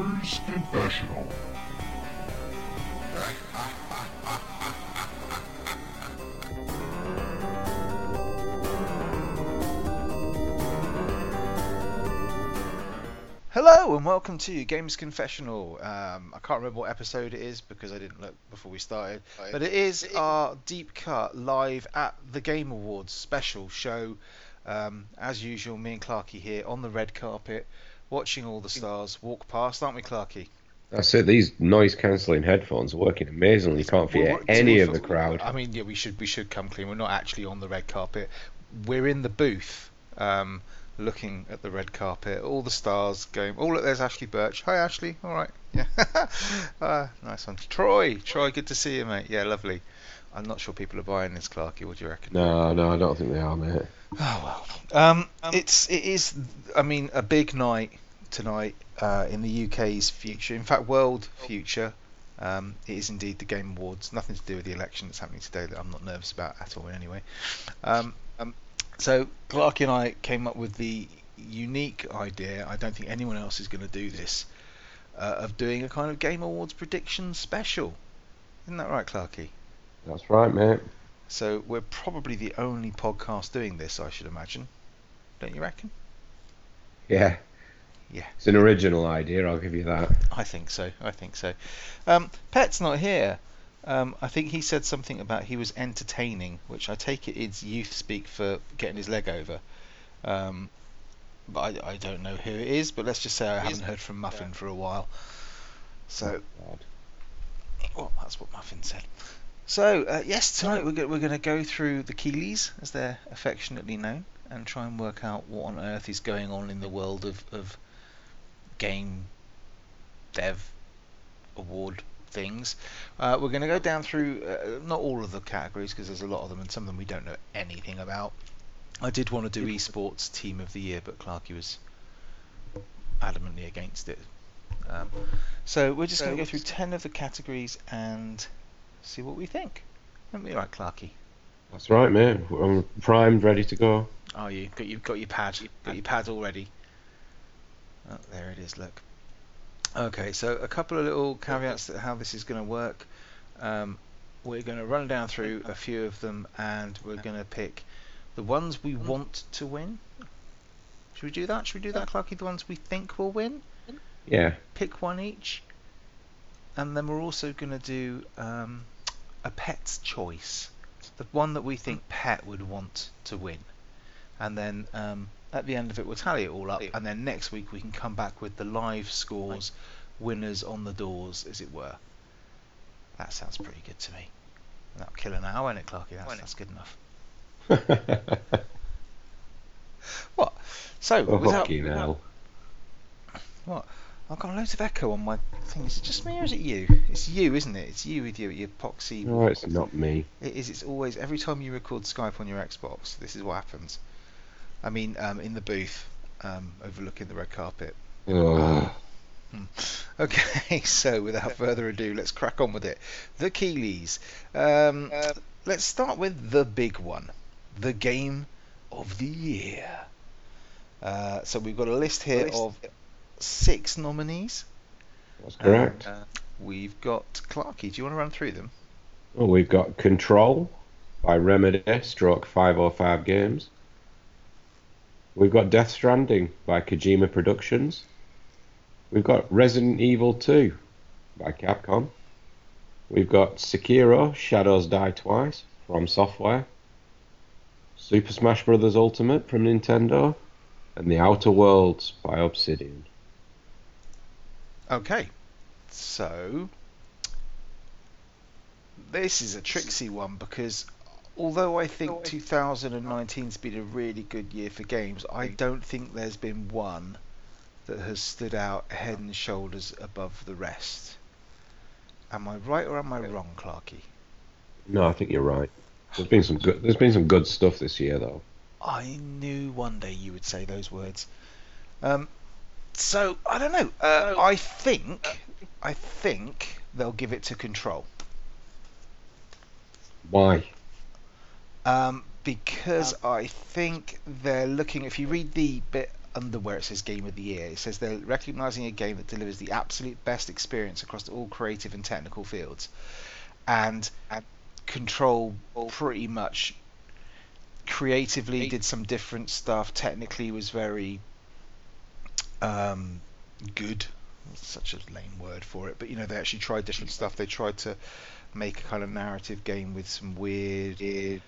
Confessional. Hello and welcome to Games Confessional. Um, I can't remember what episode it is because I didn't look before we started, but it is our deep cut live at the Game Awards special show. Um, as usual, me and Clarky here on the red carpet, watching all the stars walk past, aren't we, Clarky? That's it. These noise cancelling headphones are working amazingly. You can't Well, hear what- any of the crowd. I mean, yeah, we should we should come clean. We're not actually on the red carpet. We're in the booth, um, looking at the red carpet. All the stars going. Oh, look, there's Ashly Burch. Hi, Ashley. All right. Yeah. uh, nice one. Troy. Troy, good to see you, mate. Yeah, lovely. I'm not sure people are buying this, Clarky. What do you reckon? No, no, I don't think they are, mate. Oh well. Um, it's it is. I mean, a big night tonight uh, in the UK's future. In fact, world future. Um, it is indeed the Game Awards. Nothing to do with the election that's happening today that I'm not nervous about at all. In any way. Um, um, so Clark and I came up with the unique idea. I don't think anyone else is going to do this. Uh, of doing a kind of Game Awards prediction special. Isn't that right, Clarky? That's right, mate. So we're probably the only podcast doing this, I should imagine. Don't you reckon? Yeah. Yeah. It's an original idea, I'll give you that. I think so. I think so. Um, Pet's not here. Um, I think he said something about he was entertaining, which I take it is youth speak for getting his leg over. Um, but I, I don't know who it is. But let's just say I haven't heard from Muffin for a while. So well, that's what Muffin said. So uh, yes, tonight we're go- we're going to go through the Keighleys, as they're affectionately known, and try and work out what on earth is going on in the world of, of game dev award things. Uh, we're going to go down through uh, not all of the categories because there's a lot of them, and some of them we don't know anything about. I did want to do esports team of the year, but Clarky was adamantly against it. Um, so we're just going to go through ten of the categories and see what we think. Aren't we right, Clarky? That's right, mate. I'm primed, ready to go. Are you? Got you've got your pad. you Got your pad already. Oh, there it is. Look. Okay, so a couple of little caveats to how this is going to work. Um, we're going to run down through a few of them, and we're going to pick the ones we want to win. Should we do that? Should we do that, Clarky? The ones we think will win. Yeah. Pick one each, and then we're also going to do um, a pet's choice, the one that we think pet would want to win, and then um, at the end of it we'll tally it all up, and then next week we can come back with the live scores, winners on the doors, as it were. That sounds pretty good to me. That'll kill an hour, won't it, Clarky? That's, that's good enough. What? So, without, hockey now. what? I've got loads of echo on my thing. Is it just me or is it you? It's you, isn't it? It's you with your, your epoxy. No, it's not me. It is. It's always every time you record Skype on your Xbox. This is what happens. I mean, um, in the booth, um, overlooking the red carpet. Oh, Okay, so without further ado, let's crack on with it. The Keighleys. Um, let's start with the big one, the game of the year. Uh, so we've got a list here of six nominees. that's correct. Uh, we've got Clarky. Do you want to run through them? Oh, we've got Control by Remedy, stroke 505 Games. We've got Death Stranding by Kojima Productions. We've got Resident Evil 2 by Capcom. We've got Sekiro Shadows Die Twice from Software. Super Smash Bros. Ultimate from Nintendo. And The Outer Worlds by Obsidian. Okay, so this is a tricksy one because although I think 2019's been a really good year for games, I don't think there's been one that has stood out head and shoulders above the rest. Am I right or am I wrong, Clarky? No, I think you're right. There's been some good. There's been some good stuff this year, though. I knew one day you would say those words. Um, so I don't know. Uh, I think, I think they'll give it to Control. Why? Um, because I think they're looking. If you read the bit under where it says Game of the Year. It says they're recognizing a game that delivers the absolute best experience across all creative and technical fields, and, and Control pretty much creatively did some different stuff. Technically was very um, good. Such a lame word for it, but you know they actually tried different stuff. They tried to make a kind of narrative game with some weird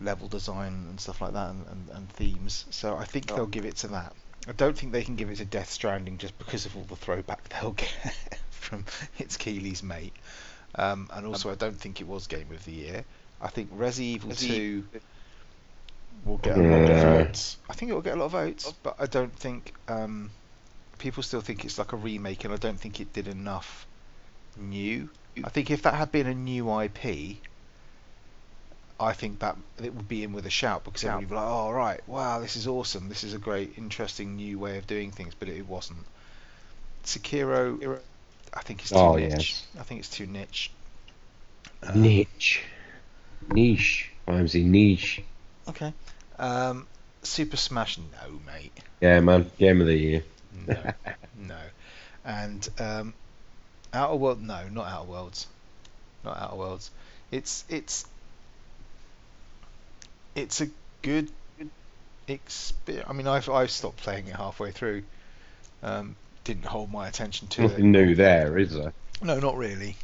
level design and stuff like that and, and, and themes. So I think they'll give it to that. I don't think they can give it to Death Stranding just because of all the throwback they'll get from It's Keighley's mate. Um, and also, I don't think it was Game of the Year. I think Resi Evil 2 will get a lot of votes. I think it will get a lot of votes, but I don't think um, people still think it's like a remake, and I don't think it did enough new. I think if that had been a new IP, I think that it would be in with a shout because everybody would be like, "Oh, right, wow, this is awesome. This is a great, interesting new way of doing things." But it wasn't. Sekiro, I think it's too Oh, niche. yes. I think it's too niche. Um, Niche. Niche. I'm the niche. Okay. Um, Super Smash, no, mate. Yeah, man. Game of the year. No, no. And um, Outer World, no, not Outer Worlds, not Outer Worlds. It's it's it's a good experience. I mean, I've I've stopped playing it halfway through. Um, didn't hold my attention to it. Nothing new there, is there? No, not really.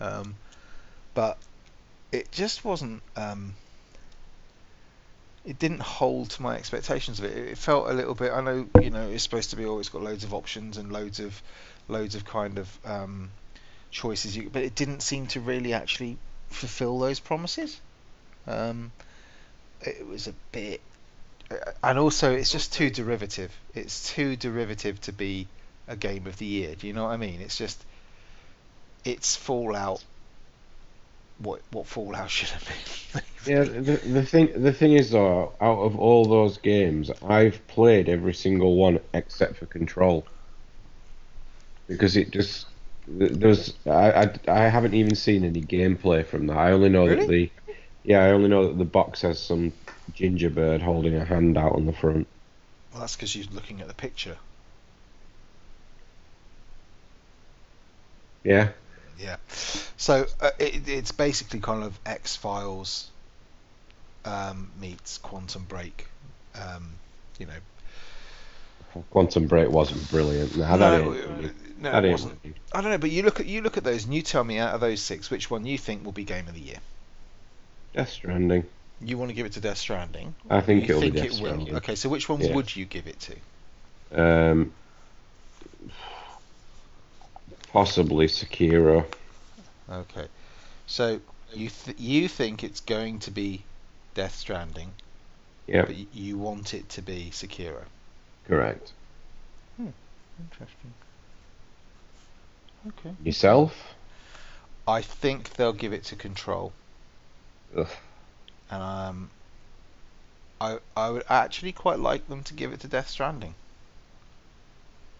Um, but it just wasn't. Um, it didn't hold to my expectations of it. It felt a little bit. I know, you know, it's supposed to be always got loads of options and loads of, loads of kind of um, choices. You, but it didn't seem to really actually fulfil those promises. Um, it was a bit, and also it's just too derivative. It's too derivative to be a game of the year. Do you know what I mean? It's just it's Fallout. What what Fallout should have been. Yeah, the, the thing the thing is though, out of all those games, I've played every single one except for Control. Because it just there's I, I, I haven't even seen any gameplay from that. I only know that the yeah I only know that the box has some gingerbird holding a hand out on the front. Well, that's because you're looking at the picture. Yeah, Yeah. So uh, it, it's basically kind of X Files um, meets Quantum Break. Um, you know. Quantum Break wasn't brilliant. That no, ain't uh, no, That it wasn't. I don't know, but you look at you look at those, and you tell me out of those six, which one you think will be Game of the Year. Death Stranding. You want to give it to Death Stranding? I think you it'll think be Death it will. Okay, so which one Yeah. would you give it to? Um, possibly Sekiro. Okay, so you th- you think it's going to be Death Stranding, Yep, but you want it to be Sekiro. correct. Interesting. Okay. Yourself? I think they'll give it to Control, Ugh. and um, I I would actually quite like them to give it to Death Stranding.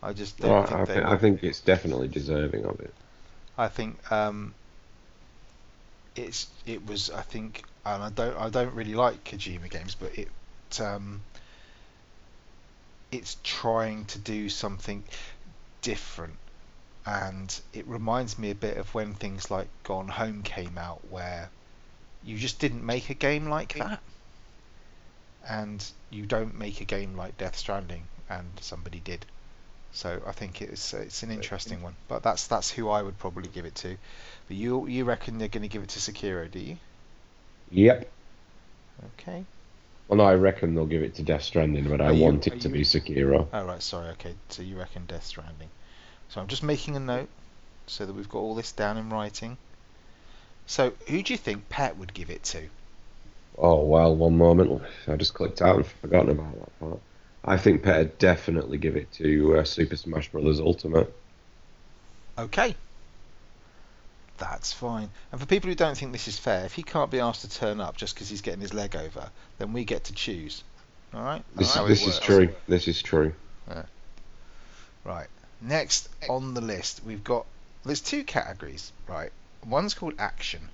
I just don't Oh, think I, they. I think it's definitely deserving of it. I think um, it's it was I think and I don't I don't really like Kojima games, but it um, it's trying to do something different, and it reminds me a bit of when things like Gone Home came out, where you just didn't make a game like that, and you don't make a game like Death Stranding, and somebody did. So I think it's it's an interesting one, but that's that's who I would probably give it to. But you you reckon they're going to give it to Sekiro, do you? Yep. Okay. Well, no, I reckon they'll give it to Death Stranding, but I Are you- want it to you- be Sekiro. Oh right, sorry. Okay, so you reckon Death Stranding. So I'm just making a note so that we've got all this down in writing. So who do you think Pet would give it to? Oh, well, one moment. I just clicked out and forgotten about that part. I think Petter definitely give it to uh, Super Smash Bros. Ultimate. Okay. That's fine. And for people who don't think this is fair, if he can't be asked to turn up just because he's getting his leg over, then we get to choose. All right. This, how it this is true. This is true. Right. Next on the list, we've got there's two categories, right? One's called action,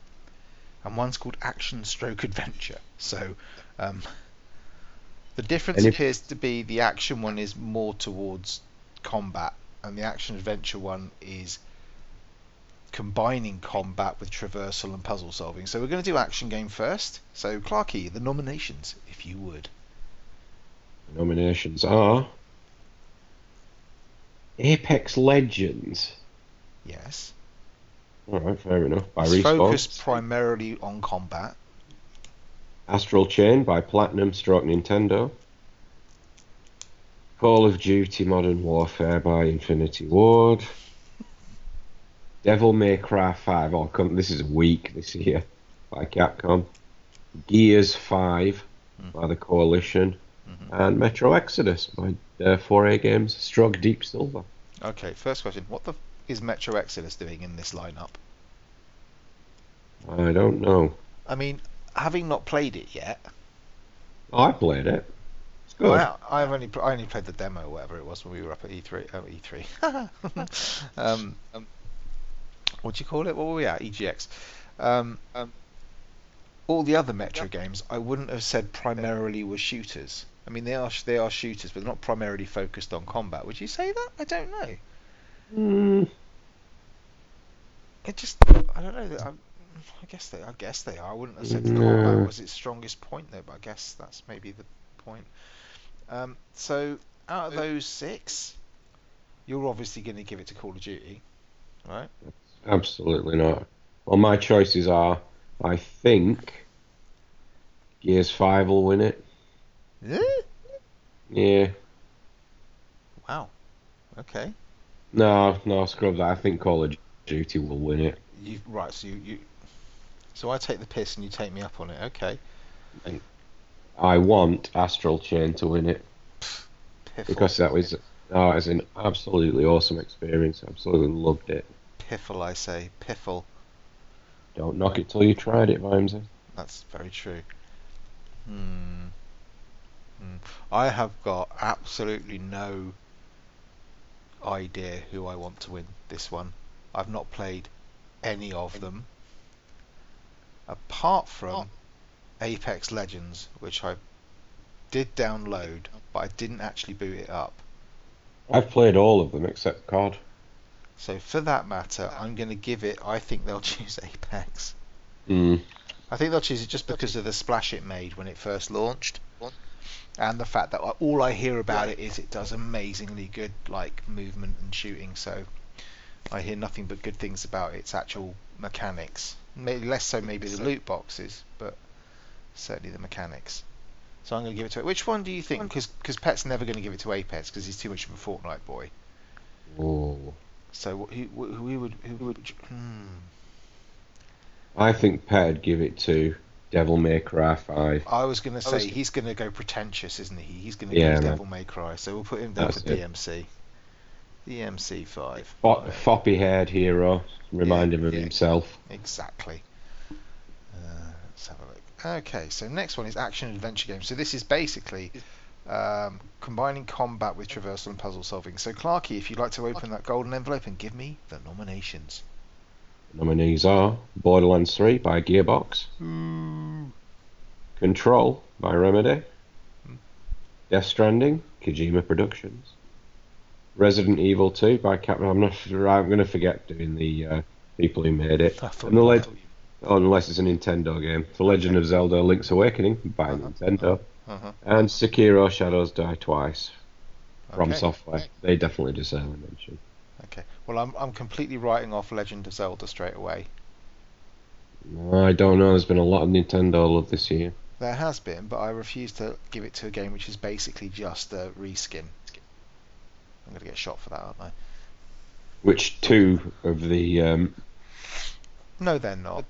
and one's called action stroke adventure. So, um, The difference if- appears to be the action one is more towards combat, and the action adventure one is combining combat with traversal and puzzle solving. So we're going to do action game first. So Clarky, the nominations, if you would. The nominations are Apex Legends. Yes. All right, fair enough. By It's Respawn. focused primarily on combat. Astral Chain by Platinum Stroke Nintendo. Call of Duty Modern Warfare by Infinity Ward. Devil May Cry 5, oh, come, this is weak this year, by Capcom. Gears 5 by the Coalition. Mhm. And Metro Exodus by uh, 4A Games, Stroke Deep Silver. Okay, first question. What the f- is Metro Exodus doing in this lineup? I don't know. I mean, having not played it yet, Oh, I played it. It's good. Well, I've only I only played the demo, whatever it was, when we were up at E3. Oh, E3. um, um, what do you call it? What were we at? EGX. Um, um, all the other Metro games, I wouldn't have said primarily were shooters. I mean, they are they are shooters, but they're not primarily focused on combat. Would you say that? I don't know. Mm, It just I don't know. I, I guess they I guess they are. I wouldn't have said No. combat was its strongest point though, but I guess that's maybe the point. Um, so out of those six, you're obviously going to give it to Call of Duty, right? Absolutely not. Well, my choices are I think Gears 5 will win it. Eh? Yeah. Wow. Okay. No, no, scrub that. I think Call of Duty will win it. You right? So you, you so I take the piss and you take me up on it. Okay. I want Astral Chain to win it Piffle. because that was oh, it was an absolutely awesome experience. Absolutely loved it. Piffle, I say piffle. Don't knock it till you tried it, Vimesy. That's very true. Hmm. Hmm. I have got absolutely no idea who I want to win this one. I've not played any of them. Apart from Apex Legends, which I did download, but I didn't actually boot it up. I've played all of them except COD. So for that matter, I'm going to give it. I think they'll choose Apex. Mm. I think they'll choose it just because of the splash it made when it first launched, and the fact that all I hear about it is it does amazingly good like movement and shooting. So I hear nothing but good things about its actual mechanics. Maybe less so maybe the loot boxes, but certainly the mechanics. So I'm going to give it to it. Which one do you think? Because Pet's never going to give it to Apex because he's too much of a Fortnite boy. Oh. So who, who, who would who would? Hmm. I think Pet'd give it to Devil May Cry 5. I was going to say was- he's going to go pretentious, isn't he? He's going to Yeah, go. Devil May Cry, so we'll put him down That's for it. DMC. DMC five. Fo- Foppy haired hero, remind Yeah, him of yeah. himself. Exactly. Uh, let's have a look. Okay, so next one is action adventure game. So this is basically um, combining combat with traversal and puzzle solving. So Clarky, if you'd like to open that golden envelope and give me the nominations. Nominees are Borderlands 3 by Gearbox, Control by Remedy, Hmm. Death Stranding, Kojima Productions, Resident Evil 2 by Capcom. I'm not sure, I'm going to forget doing the uh, people who made it. And the I leg- unless it's a Nintendo game. The Legend of Zelda Link's Awakening by Uh-huh. Nintendo. Uh-huh. And Sekiro Shadows Die Twice from Okay. Software. They definitely deserve a mention. Okay. Well, I'm I'm completely writing off Legend of Zelda straight away. I don't know, there's been a lot of Nintendo love this year. There has been, but I refuse to give it to a game which is basically just a reskin. I'm going to get shot for that, aren't I? Which two of the um, No, they're not.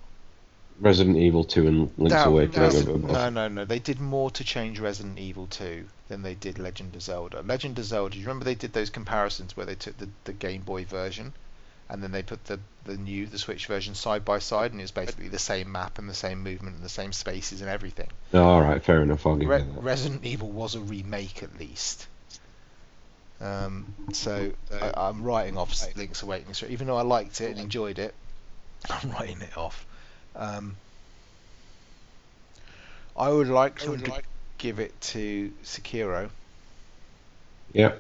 Resident Evil 2 and Link's That- Awakening that's- are both? no, no, no. They did more to change Resident Evil 2 than they did Legend of Zelda. Legend of Zelda, you remember they did those comparisons where they took the, the Game Boy version and then they put the, the new, the Switch version side by side and it was basically the same map and the same movement and the same spaces and everything. No, alright, fair enough, I'll give Re- you that. Resident Evil was a remake at least. Um, so I, I'm writing off Link's Awakening. So even though I liked it and enjoyed it, I'm writing it off. Um, I would like to d- give it to Sekiro. Yeah.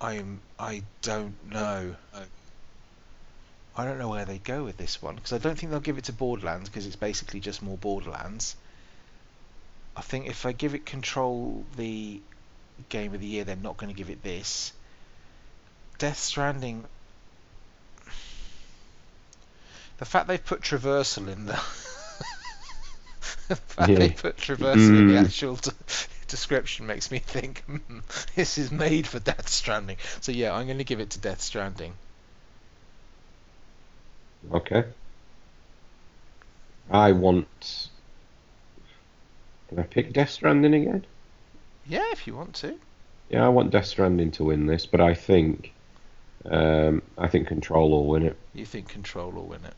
I'm I don't know. I don't know where they go with this one because I don't think they'll give it to Borderlands because it's basically just more Borderlands. I think if I give it Control the game of the year, they're not going to give it this. Death Stranding. The fact they've put traversal in the. the fact Yeah. they put traversal in the Mm. actual d- description makes me think "Hmm, this is made for Death Stranding. So yeah, I'm going to give it to Death Stranding. Okay. I want. Can I pick Death Stranding again? Yeah, if you want to. Yeah, I want Death Stranding to win this, but I think, um, I think Control will win it. You think Control will win it?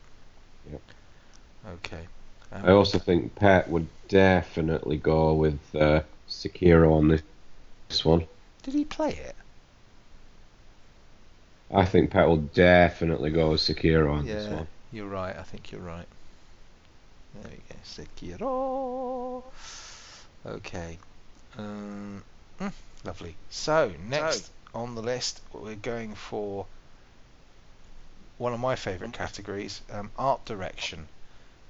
Yep. Okay. Um, I also think Pet would definitely go with uh, Sekiro on this, this one. Did he play it? I think Pet will definitely go with Sekiro on this Yeah. one. You're right. I think you're right. There we go. Sekiro. Okay. Um, mm, lovely. So next on the list, we're going for one of my favourite categories: um, art direction.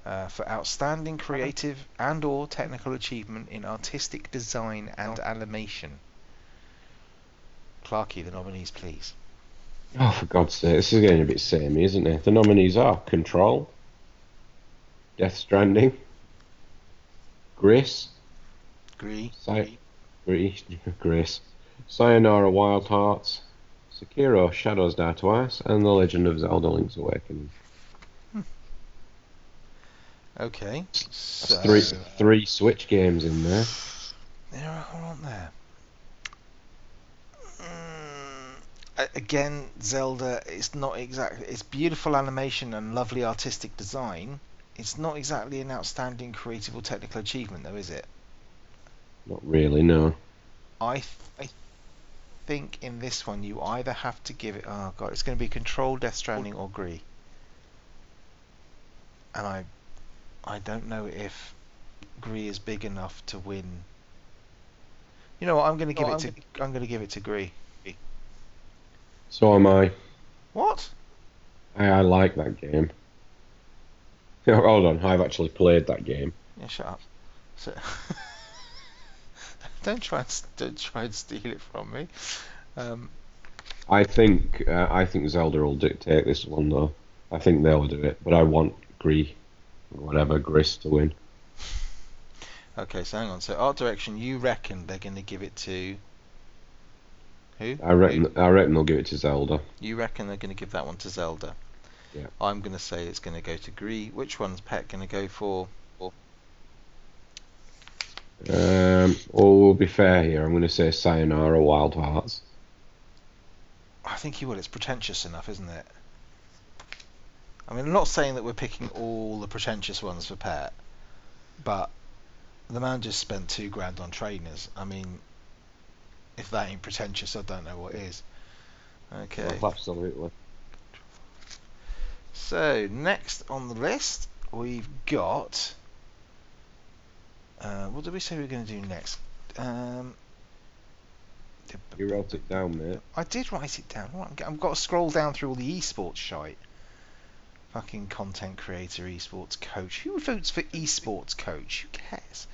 Uh, for outstanding creative and/or technical achievement in artistic design and animation. Clarky, the nominees, please. Oh, for God's sake, this is getting a bit samey, isn't it? The nominees are Control, Death Stranding, Grace, Agree. Say- Grace, Grace, Sayonara Wild Hearts, Sekiro Shadows Die Twice, and The Legend of Zelda Link's Awakening. Okay. That's So three, three Switch games in there. there are aren't there? Mm, again, Zelda. It's not exactly. It's beautiful animation and lovely artistic design. It's not exactly an outstanding creative or technical achievement, though, is it? Not really, no. I, th- I think in this one you either have to give it. Oh god, it's going to be Control, Death Stranding, or Gree. And I, I don't know if Gree is big enough to win. You know what? I'm going to give No, it I'm to. I'm going to give it to Gree. So am I. What? I, I like that game. Hold on, I've actually played that game. Yeah, shut up. So, don't try and don't try and steal it from me. Um, I think uh, I think Zelda will dictate this one though. I think they'll do it, but I want Gree, whatever Gris to win. okay, so hang on. So art direction, you reckon they're going to give it to who? I reckon I reckon they'll give it to Zelda. You reckon they're going to give that one to Zelda? Yeah. I'm going to say it's going to go to Gree. Which one's Pet going to go for? Um, well, we'll be fair here. I'm going to say Sayonara Wild Hearts. I think he will. It's pretentious enough, isn't it? I mean, I'm not saying that we're picking all the pretentious ones for Pet, but the man just spent two grand on trainers. I mean, if that ain't pretentious, I don't know what is. Okay. Well, absolutely. So next on the list, we've got. Uh, what did we say we were going to do next? Um, You wrote it down, mate. I did write it down. I've got to scroll down through all the esports shite. Fucking content creator, esports coach. Who votes for esports coach? Who cares?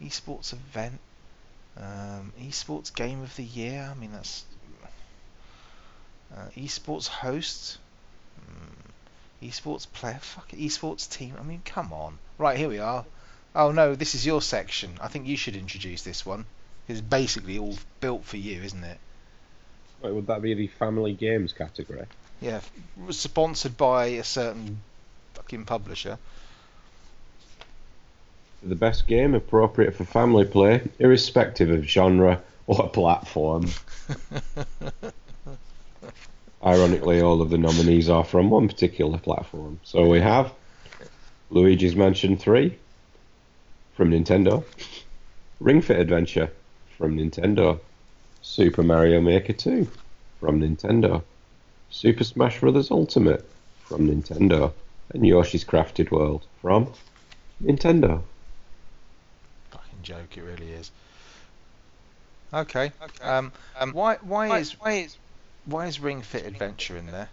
Esports event, um, esports game of the year. I mean, that's uh, esports host, mm, esports player. Fuck it, esports team. I mean, come on. Right here we are. Oh no, this is your section. I think you should introduce this one. It's basically all built for you, isn't it? Wait, would that be the family games category? Yeah, was sponsored by a certain fucking publisher. The best game appropriate for family play, irrespective of genre or platform. Ironically, all of the nominees are from one particular platform. So we have Luigi's Mansion 3 from Nintendo, Ring Fit Adventure from Nintendo, Super Mario Maker 2 from Nintendo, Super Smash Bros. Ultimate from Nintendo, and Yoshi's Crafted World from Nintendo. Fucking joke. It really is. Okay. Um. Um. Why? Why is why is why is Ring Fit Adventure in there?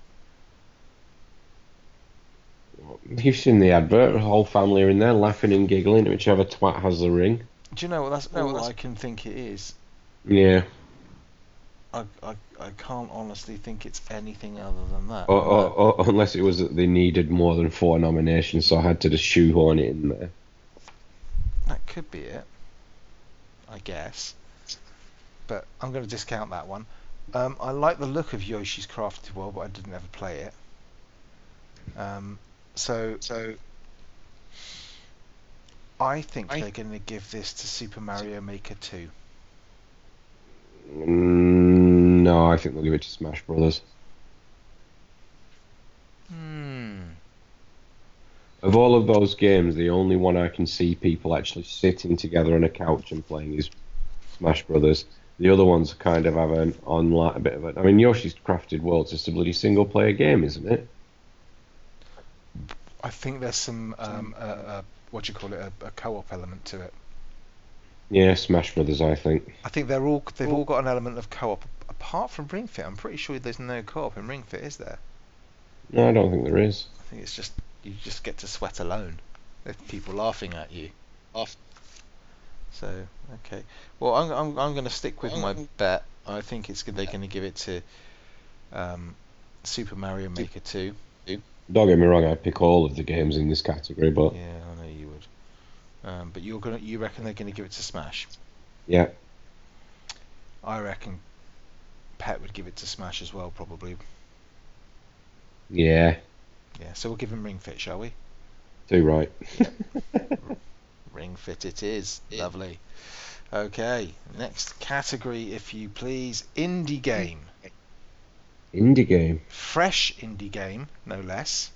You've seen the advert. The whole family are in there laughing and giggling. Whichever twat has the ring. Do you know what? That's No, all that's- I can think it is. Yeah. I, I, I can't honestly think it's anything other than that. Or, or, or unless it was that they needed more than four nominations, so I had to just shoehorn it in there. That could be it. I guess. But I'm going to discount that one. Um, I like the look of Yoshi's Crafted World, but I didn't ever play it. Um, so so I think I- they're going to give this to Super Mario Maker 2. Mm, no, I think they'll give it to Smash Brothers. Hmm. Of all of those games, the only one I can see people actually sitting together on a couch and playing is Smash Brothers. The other ones kind of have an online a bit of a. I mean, Yoshi's Crafted World's just a bloody single player game, isn't it? I think there's some um, uh, uh, what do you call it, a, a co-op element to it. Yeah, Smash Brothers, I think. I think they're all they've all got an element of co-op. Apart from Ring Fit, I'm pretty sure there's no co-op in Ring Fit, is there? No, I don't think there is. I think it's just you just get to sweat alone. There's people laughing at you. Off. So okay. Well, I'm I'm, I'm going to stick with my bet. I think it's good they're going to give it to um, Super Mario Maker 2. Don't get me wrong, I'd pick all of the games in this category, but Yeah, I know you would. Um, but you're gonna you reckon they're going to give it to Smash? yeah, I reckon Pet would give it to Smash as well, probably. yeah, Yeah. So we'll give him Ring Fit, shall we? too right. Ring Fit it is. Lovely. Okay, next category, if you please. Indie game. Indie game. Fresh indie game, no less.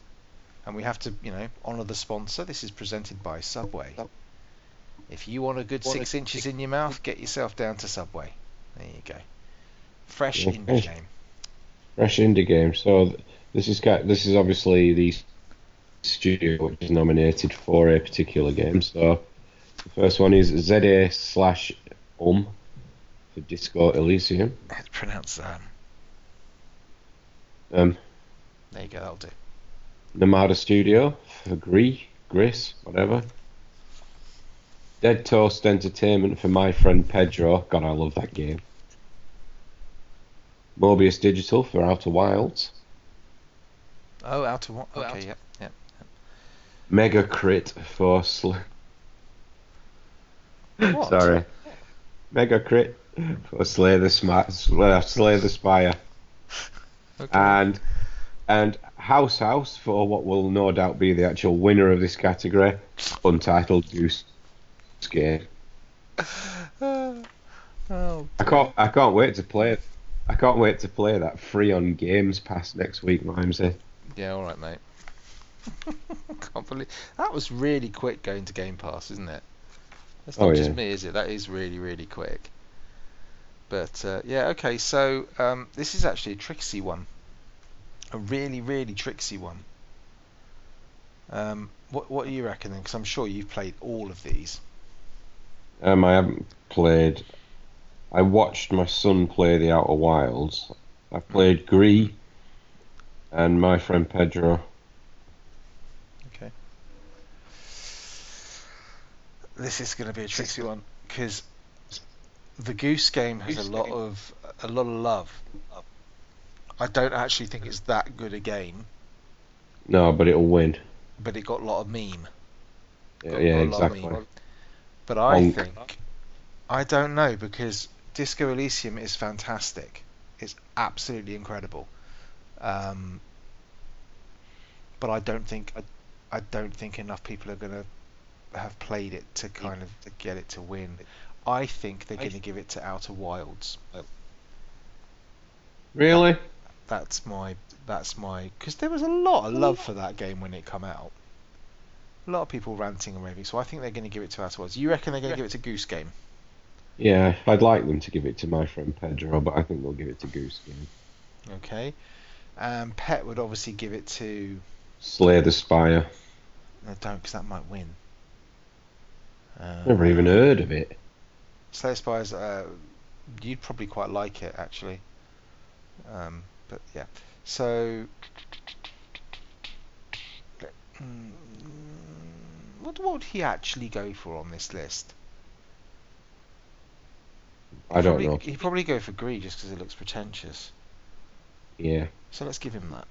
And we have to, you know, honour the sponsor. This is presented by Subway. If you want a good Want a six inches in your mouth, get yourself down to Subway. There you go. Fresh Okay. indie game. Fresh indie game. So this is ki- this is obviously the studio which is nominated for a particular game. So the first one is ZA slash Um for Disco Elysium. It's pronounced um. Um, There you go. That'll do. Nomada Studio for Gree, Gris, whatever. Dead Toast Entertainment for my friend Pedro. God, I love that game. Mobius Digital for Outer Wilds. Oh, Outer of what? Oh, Okay, Outer- yep, yep. Mega Crit for Sl- What? Sorry. Mega Crit for Slay the Sma- Slay, Slay the Spire. Okay. And and House House for what will no doubt be the actual winner of this category, Untitled Goose Game. oh, I can't I can't wait to play it. I can't wait to play that free on Games Pass next week, Vimesy. yeah, all right, mate. Can't believe that was really quick going to Game Pass, isn't it? That's not Oh, just yeah. me, is it? That is really, really quick. But uh, yeah, okay. So um, this is actually a tricksy one, a really, really tricksy one. Um, what what do you reckon? then? Because I'm sure you've played all of these. Um, I haven't played. I watched my son play the Outer Wilds. I've played Gree and my friend Pedro. Okay. This is going to be a tricky one because the Goose Game has a lot Game. of a lot of love. I don't actually think it's that good a game, No, but it'll win. but it got a lot of meme. Yeah, Got- yeah got a lot of exactly. meme. But I Bonk. think I don't know because Disco Elysium is fantastic. It's absolutely incredible. Um, but I don't think I, I don't think enough people are going to have played it to kind of get it to win. I think they're going to give it to Outer Wilds. Really? That's my that's my because there was a lot of love for that game when it come out. A lot of people ranting and raving, so I think they're going to give it to Outer Wilds. You reckon they're going to give it to Goose Game? Yeah, I'd like them to give it to my friend Pedro, but I think they'll give it to Goose Game. Okay. Um, Pet would obviously give it to. Slay the Spire. No, don't, because that might win. Uh, Never even heard of it. Slay Spies, uh, you'd probably quite like it actually. Um, but yeah, so mm, what what would he actually go for on this list? I don't probably, know. He'd probably go for greed just because it looks pretentious. Yeah. So let's give him that.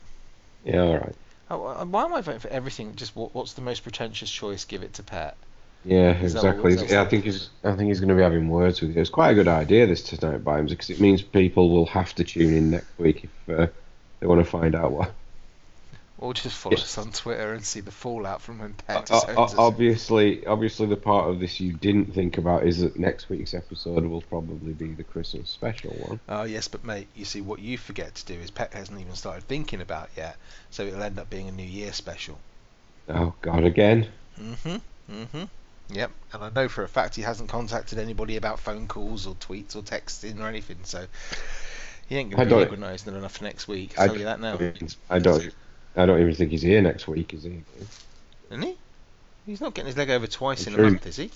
Yeah, all right. Oh, uh, why am I voting for everything? Just what, what's the most pretentious choice? Give it to Pet. Yeah, Is exactly. that yeah, I think he's. I think he's going to be having words with you. It's quite a good idea this tonight by him because it means people will have to tune in next week if uh, they want to find out what. Or just follow Yeah. us on Twitter and see the fallout from when o- disowns us. obviously, obviously, the part of this you didn't think about is that next week's episode will probably be the Christmas special one. Oh yes, but mate, you see what you forget to do is Pet hasn't even started thinking about it yet, so it'll end up being a New Year special. Oh God, again. Mhm. Mhm. Yep. And I know for a fact he hasn't contacted anybody about phone calls or tweets or texting or anything, so he ain't I gonna be organised enough next week. I I'll tell you that now. I don't. I don't even think he's here next week, is he? Isn't he? He's not getting his leg over twice I'm in sure a he- month, is he?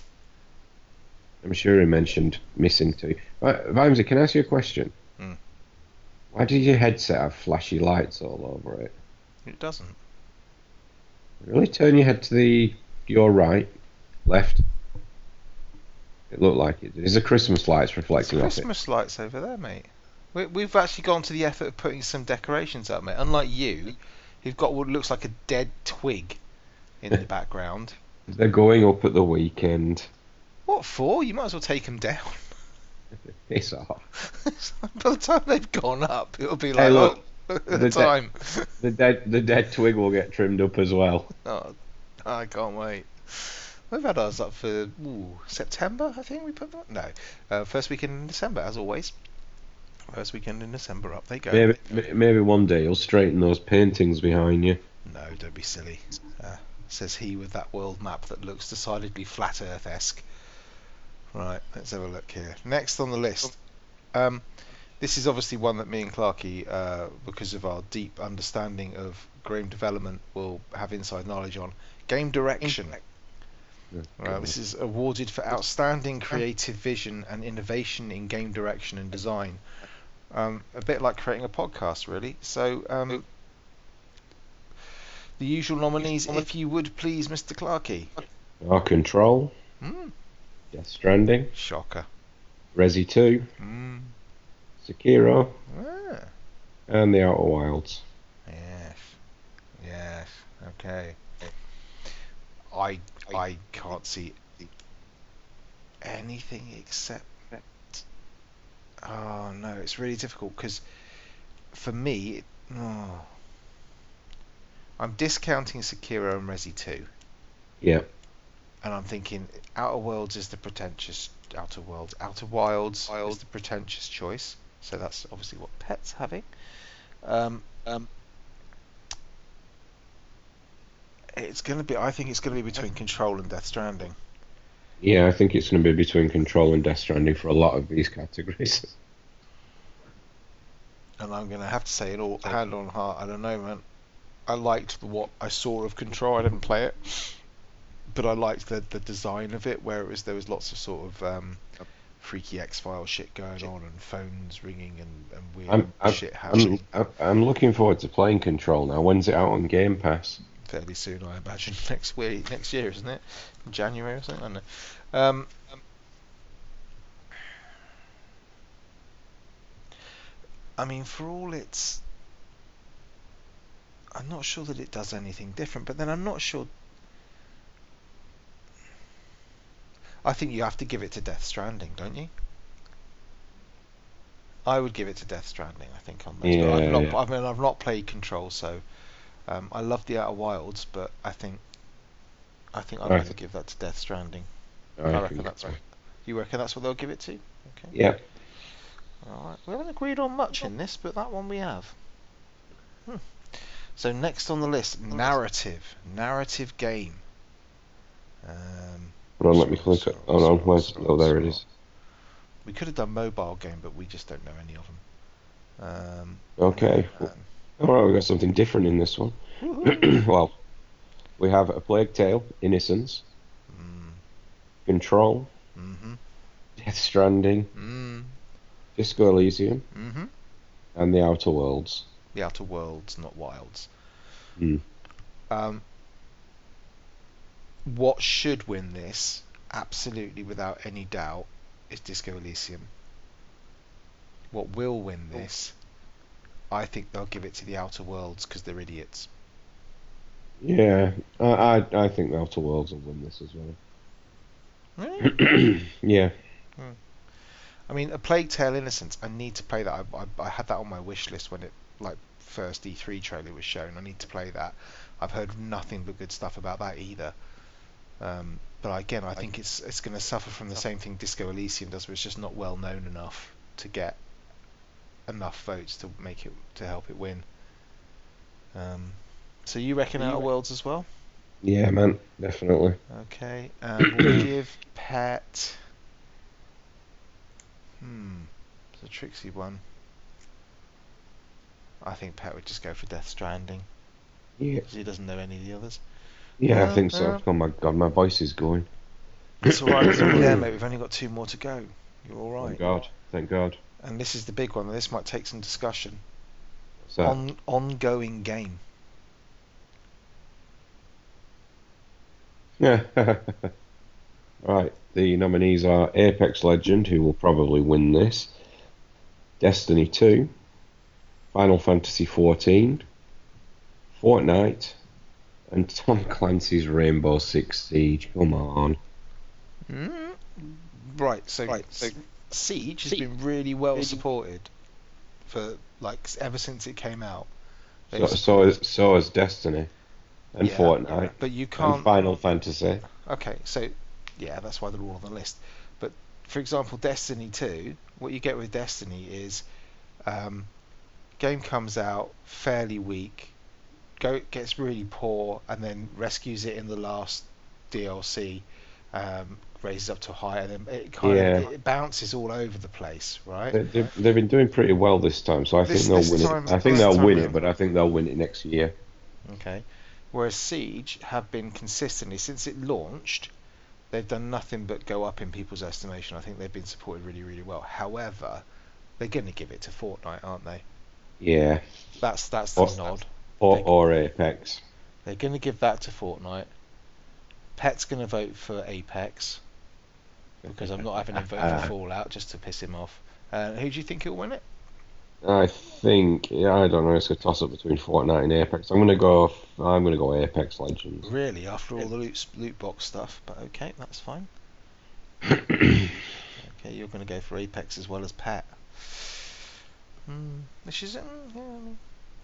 I'm sure he mentioned missing two. Right, Vimesy, can I ask you a question? Hmm. Why does your headset have flashy lights all over it? It doesn't. Really turn your head to the your right, left. It looked like it. There's a Christmas lights There's reflecting off it. Christmas lights over there, mate. We, we've actually gone to the effort of putting some decorations up, mate. Unlike you, who've got what looks like a dead twig in the background. They're going up at the weekend. What for? You might as well take them down. Piss off. By the time they've gone up, it'll be like, Hey, look, oh, the the de- time. The dead the dead twig will get trimmed up as well. oh, I can't wait. We've had ours up for ooh, September, I think we put that. No, uh, first weekend in December, as always. First weekend in December, up they go. Maybe maybe one day you'll straighten those paintings behind you. No, don't be silly. Uh, says he with that world map that looks decidedly flat Earth esque. Right, let's have a look here. Next on the list. Um, this is obviously one that me and Clarky, uh, because of our deep understanding of game development, will have inside knowledge on. Game direction. Uh, this is awarded for outstanding creative vision and innovation in game direction and design. Um, a bit like creating a podcast, really. So, um, the usual nominees, if you would please, Mr. Clarky. Our Control, Mm, Death Stranding, shocker. Resi 2, Mm, Sekiro, ah, and The Outer Wilds. yes, yes, okay. I I can't see anything except. Oh no, it's really difficult because for me, it, oh, I'm discounting Sekiro and Resi 2. Yeah. and I'm thinking Outer Worlds is the pretentious Outer Worlds. Outer Wilds is the pretentious choice. So that's obviously what Pet's having. Um, um, it's going to be. I think it's going to be between Control and Death Stranding. Yeah, I think it's going to be between Control and Death Stranding for a lot of these categories. And I'm going to have to say it all hand on heart. I don't know, man. I liked what I saw of Control. I didn't play it, but I liked the the design of it, where it was there was lots of sort of um, freaky X File shit going on, and phones ringing, and, and weird I'm, I'm, shit happening. I'm, I'm looking forward to playing Control now. When's it out on Game Pass? Fairly soon, I imagine. Next week, next year, isn't it? In January or something. I don't know. Um, I mean, for all its, I'm not sure that it does anything different. But then I'm not sure. I think you have to give it to Death Stranding, don't you? I would give it to Death Stranding. I think on this. but I've not, yeah. I mean, I've not played Control, so um, I love the Outer Wilds, but I think I think I'd I have to give that to Death Stranding. I, I, reckon that's so. what you reckon that's what they'll give it to. Okay. Yeah. All right. We haven't agreed on much in this, but that one we have. Hmm. So next on the list, narrative, narrative game. Um, Hold on, let me click it. scroll, Hold on, where's, oh, there it is. We could have done mobile game, but we just don't know any of them. Um, Okay. um, Alright, we've got something different in this one. well, we have A Plague Tale, Innocence, Mm, Control, Mm-hmm. Death Stranding, Mm. Disco Elysium, Mm-hmm. and The Outer Worlds. The Outer Worlds, not Wilds. Hmm. Um, what should win this, absolutely without any doubt, is Disco Elysium. What will win this, I think they'll give it to the Outer Worlds because they're idiots. Yeah, I, I I think The Outer Worlds will win this as well. Really? yeah, I mean, A Plague Tale: Innocence. I need to play that. I, I, I had that on my wish list when it like first E3 trailer was shown. I need to play that. I've heard nothing but good stuff about that either. Um, but again, I think it's it's going to suffer from the same thing Disco Elysium does, where it's just not well known enough to get enough votes to make it to help it win. Um, so you reckon You Outer Worlds as well? yeah, man, definitely. Okay, and we'll give Pet. Hmm, it's a tricksy one. I think Pet would just go for Death Stranding Yeah, because he doesn't know any of the others. yeah, Uh, I think so. uh. Oh my god, my voice is going. It's alright, it's only there, mate. We've only got two more to go. You're alright. Thank. God, thank God. And this is the big one, and this might take some discussion. So, On ongoing game. yeah. right, the nominees are Apex Legend, who will probably win this, Destiny 2, Final Fantasy 14, Fortnite, and Tom Clancy's Rainbow Six Siege. Come on. Mm. Right, so, Right, so- Siege has Sie- been really well supported for like ever since it came out. So, so, is, so is Destiny, and Yeah, Fortnite, But you and can't. Final Fantasy. Okay, so yeah, that's why they're all on the list. But for example, Destiny 2, what you get with Destiny is um, game comes out fairly weak, go gets really poor, and then rescues it in the last DLC, um, raises up to high, and then it kind Yeah. of it bounces all over the place, right? They, they've, they've been doing pretty well this time, so I This- think they'll win time- it. I think they'll win it, but I think they'll win it next year. Okay. Whereas Siege have been consistently since it launched, they've done nothing but go up in people's estimation. I think they've been supported really, really well. However, they're going to give it to Fortnite, aren't they? Yeah, That's that's the Or- nod. or, They- or Apex. They're going to give that to Fortnite. Pet's going to vote for Apex because I'm not having him vote for Fallout just to piss him off. Uh, who do you think will win it? I think yeah, I don't know. It's a toss up between Fortnite and Apex. I'm gonna go. I'm gonna go Apex Legends. Really, after all the loot loot box stuff, but okay, that's fine. Okay, you're going to go for Apex as well as Pat. Mm, which is, mm, yeah, I mean,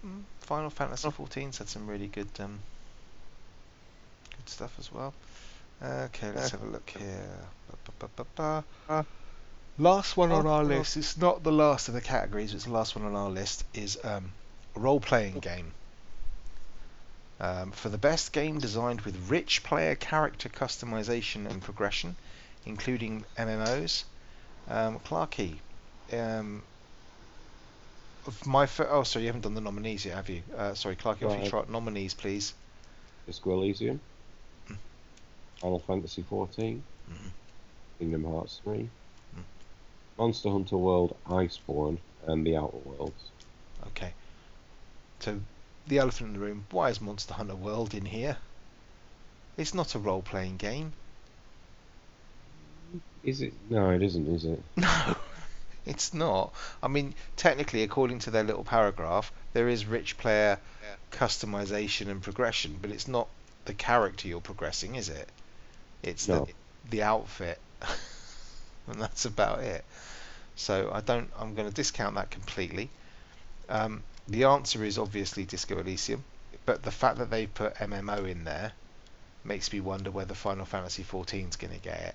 mm, Final Fantasy 14 had some really good, um, good stuff as well. Okay, let's have a look here. Ba, ba, ba, ba, ba. Last one on our list. It's not the last of the categories. It's the last one on our list. Is um, role-playing game. Um, for the best game designed with rich player character customization and progression, including MMOs, um, Clarky, um, of my fir- oh sorry you haven't done the nominees yet have you? Uh, sorry Clarky, off you Right. trot nominees please. Disco Elysium. Final Fantasy 14, Mhm. Kingdom Hearts 3, Mm. Monster Hunter World Iceborne, and The Outer Worlds. Okay. So the elephant in the room. Why is Monster Hunter World in here? It's not a role-playing game. Is it? No, it isn't. Is it? No, it's not. I mean, technically, according to their little paragraph, there is rich player customization and progression, but it's not the character you're progressing, is it? It's No. the the outfit, and that's about it. So I don't. I'm going to discount that completely. Um, the answer is obviously Disco Elysium, but the fact that they put MMO in there makes me wonder whether Final Fantasy XIV is going to get it.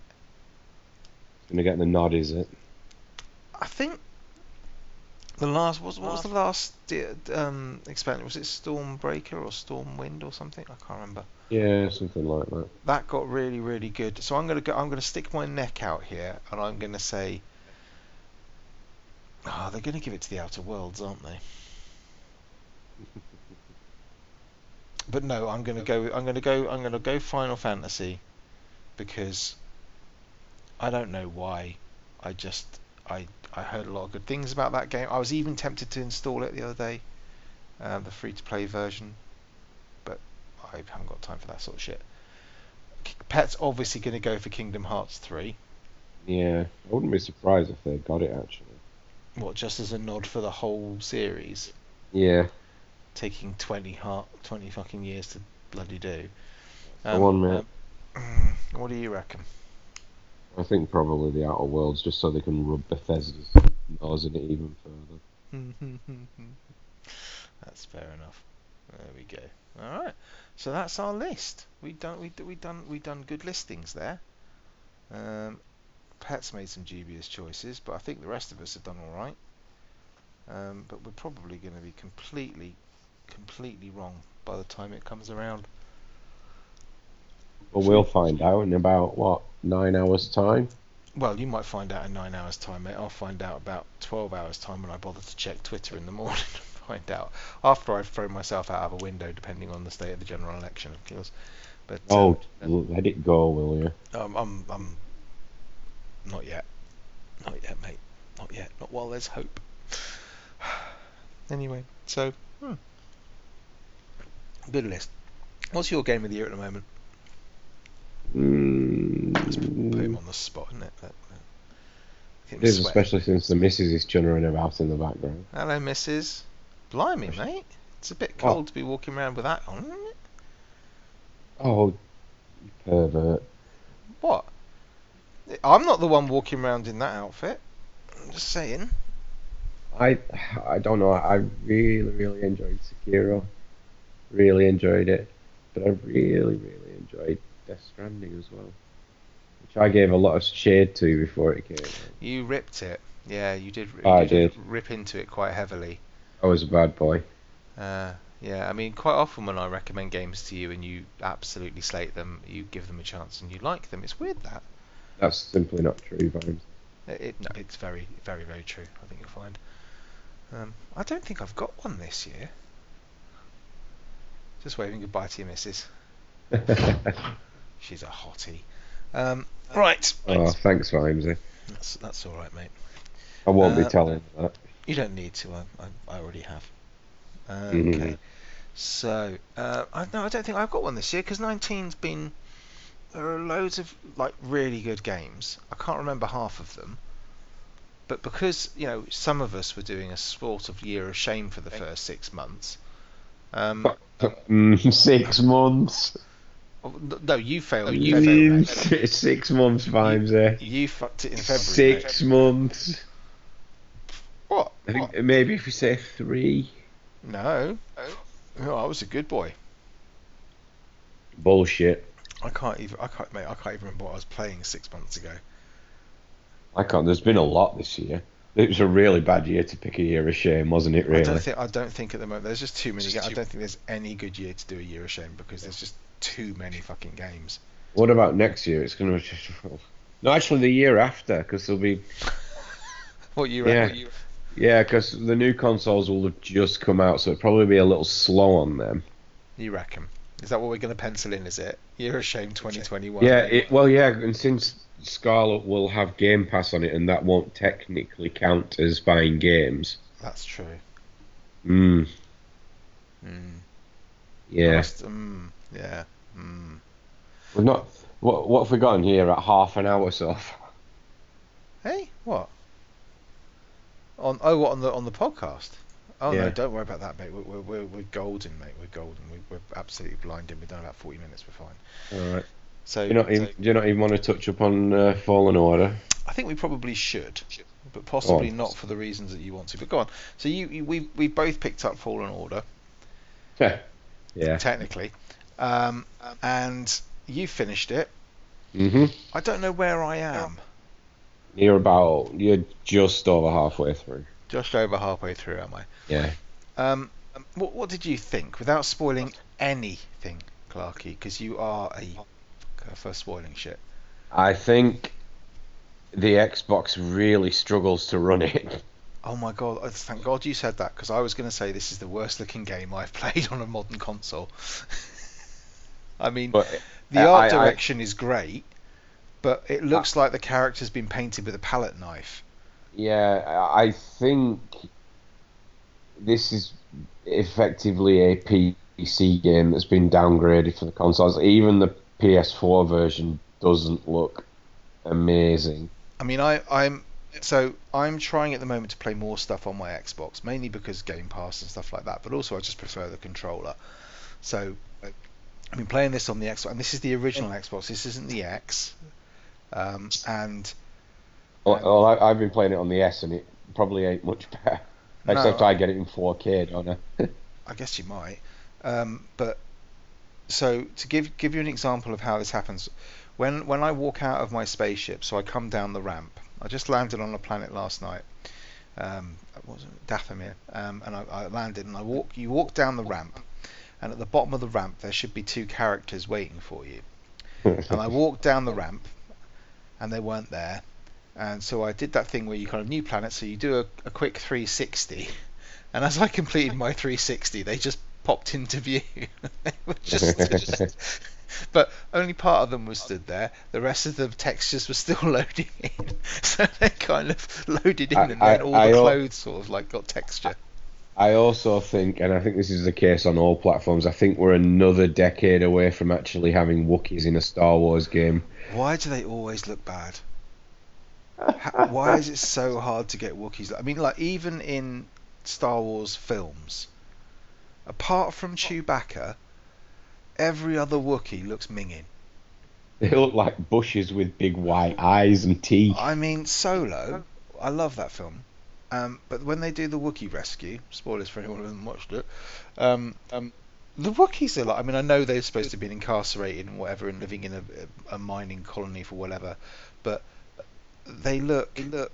Gonna get the nod, is it? I think the last was what was the last um, expansion? Was it Stormbreaker or Stormwind or something? I can't remember. Yeah, something like that. That got really really good. So I'm gonna go. I'm gonna stick my neck out here, and I'm gonna say, oh, they're gonna give it to the Outer Worlds, aren't they? But no, I'm gonna go. I'm gonna go. I'm gonna go Final Fantasy because I don't know why. I just I I heard a lot of good things about that game. I was even tempted to install it the other day, um, the free to play version, but I haven't got time for that sort of shit. Pet's obviously going to go for Kingdom Hearts 3. Yeah, I wouldn't be surprised if they got it actually. What, just as a nod for the whole series? Yeah, Taking 20 heart, 20 fucking years to bloody do. Go on, mate. um, what do you reckon? I think probably the Outer Worlds just so they can rub Bethesda's nose in it even further. that's fair enough. There we go. All right. So that's our list. We done we we done we done good listings there. Um, Pat's made some dubious choices, but I think the rest of us have done all right. Um, but we're probably going to be completely, completely wrong by the time it comes around. But we'll find out in about what nine hours' time. Well, you might find out in nine hours' time, mate. I'll find out about 12 hours' time when I bother to check Twitter in the morning to find out. After I've thrown myself out of a window, depending on the state of the general election, of course. But Oh, um, let it go, will you? um, I'm, I'm not yet, not yet, mate, not yet. Not while there's hope. anyway, so hmm. good list. What's your game of the year at the moment? Let's put him Mm, on the spot, isn't it? It is, sweating. especially since the missus is chunnering about in the background. Hello, Mrs. Blimey, mate. It's a bit What? cold to be walking around with that on, isn't it? Oh, pervert. What? I'm not the one walking around in that outfit. I'm just saying. I I don't know. I really really enjoyed Sekiro. Really enjoyed it, but I really really enjoyed Death Stranding as well, which I gave a lot of shade to before it came. You ripped it. Yeah, you did. You I did, did. rip into it quite heavily. I was a bad boy. Uh, yeah, I mean, quite often when I recommend games to you and you absolutely slate them, you give them a chance and you like them. It's weird that. That's simply not true, Vimes. It, it, no, it's very, very, very true. I think you'll find. Um, I don't think I've got one this year. Just waving goodbye to your missus. She's a hottie. Um, right. oh, thanks, Vimesy. That's that's all right, mate. I won't Uh, be telling that. You don't need to. I I, I already have. Mhm. Okay. So uh, I no, I don't think I've got one this year because 19's been. There are loads of like really good games. I can't remember half of them. But because you know some of us were doing a sort of year of shame for the first six months. Um, six months. Oh, n- no, you failed. You failed. Mm, six months, Vimesy. You fucked it in February. Six mate. months. What? I think maybe if we say three. No. No, I was a good boy. Bullshit. I can't even. I can't, mate. I can't even remember what I was playing six months ago. I can't. There's been a lot this year. It was a really bad year to pick a year of shame, wasn't it? Really. I Really. don't think. I don't think at the moment there's just too many. Ga- I don't think there's any good year to do a year of shame because there's just too many fucking games. What about next year? It's going to. No, actually, the year after, because there'll be. What you Yeah. reckon? Yeah, because the new consoles will have just come out, so it'll probably be a little slow on them. You reckon? Is that what we're going to pencil in? Is it year of shame 2021? Yeah, it, well, yeah, and since Scarlet will have Game Pass on it, and that won't technically count as buying games. That's true. Mm, Mm. yeah. Mm, yeah. Mm. We've not. What, what have we got in here at half an hour so far? Hey, what? On oh, what on the on the podcast? Oh no, don't worry about that, mate. We're we're, we're, we're golden, mate. We're golden. We, we're absolutely blinded. We've done about 40 minutes. We're fine. All right. So, Do you not even, so do you not even want to touch upon uh, Fallen Order? I think we probably should, but possibly Oh. not for the reasons that you want to. But go on. So you, you we we both picked up Fallen Order Okay. yeah. technically, um, and you finished it. hmm I don't know where I am. You're about. You're just over halfway through. Just over halfway through, am I? Yeah. Um, what what did you think, without spoiling anything, Clarky? Because you are a for spoiling shit. I think the Xbox really struggles to run it. Oh my god! oh, Thank God you said that because I was going to say this is the worst looking game I've played on a modern console. I mean, But the uh, I- art I- direction is great, but it uh, looks like the character's been painted with a palette knife. Yeah, I I think this is effectively a PC game that's been downgraded for the consoles. Even the PS4 version doesn't look amazing. I mean, I, I'm so I'm trying at the moment to play more stuff on my Xbox, mainly because Game Pass and stuff like that. But also, I just prefer the controller. So I've been playing this on the Xbox, and this is the original Xbox. This isn't the X. Um, and Well, well, I, I've been playing it on the S, and it probably ain't much better. No, Except I get it in 4K, don't I? I guess you might. Um, but so to give give you an example of how this happens, when when I walk out of my spaceship, so I come down the ramp. I just landed on a planet last night. Um, what was it Dathomir? Um, and I, I landed and I walk. You walk down the ramp, and at the bottom of the ramp there should be two characters waiting for you. And I walked down the ramp, and they weren't there. And so I did that thing where you kind of new planet, so you do a, a quick 360. And as I completed my 360, they just popped into view. just, just- but only part of them was stood there. The rest of the textures were still loading in. So they kind of loaded in, I- and I- then all I the clothes sort of like got texture. I also think, and I think this is the case on all platforms, I think we're another decade away from actually having Wookiees in a Star Wars game. Why do they always look bad? Why is it so hard to get Wookiees? I mean, like even in Star Wars films, apart from Chewbacca, every other Wookiee looks minging. They look like bushes with big white eyes and teeth. I mean, Solo, I love that film. Um, but when they do the Wookiee rescue, spoilers for anyone who hasn't watched it, um, um, the Wookiees are like, I mean, I know they're supposed to be incarcerated and whatever and living in a, a mining colony for whatever, but they look, they look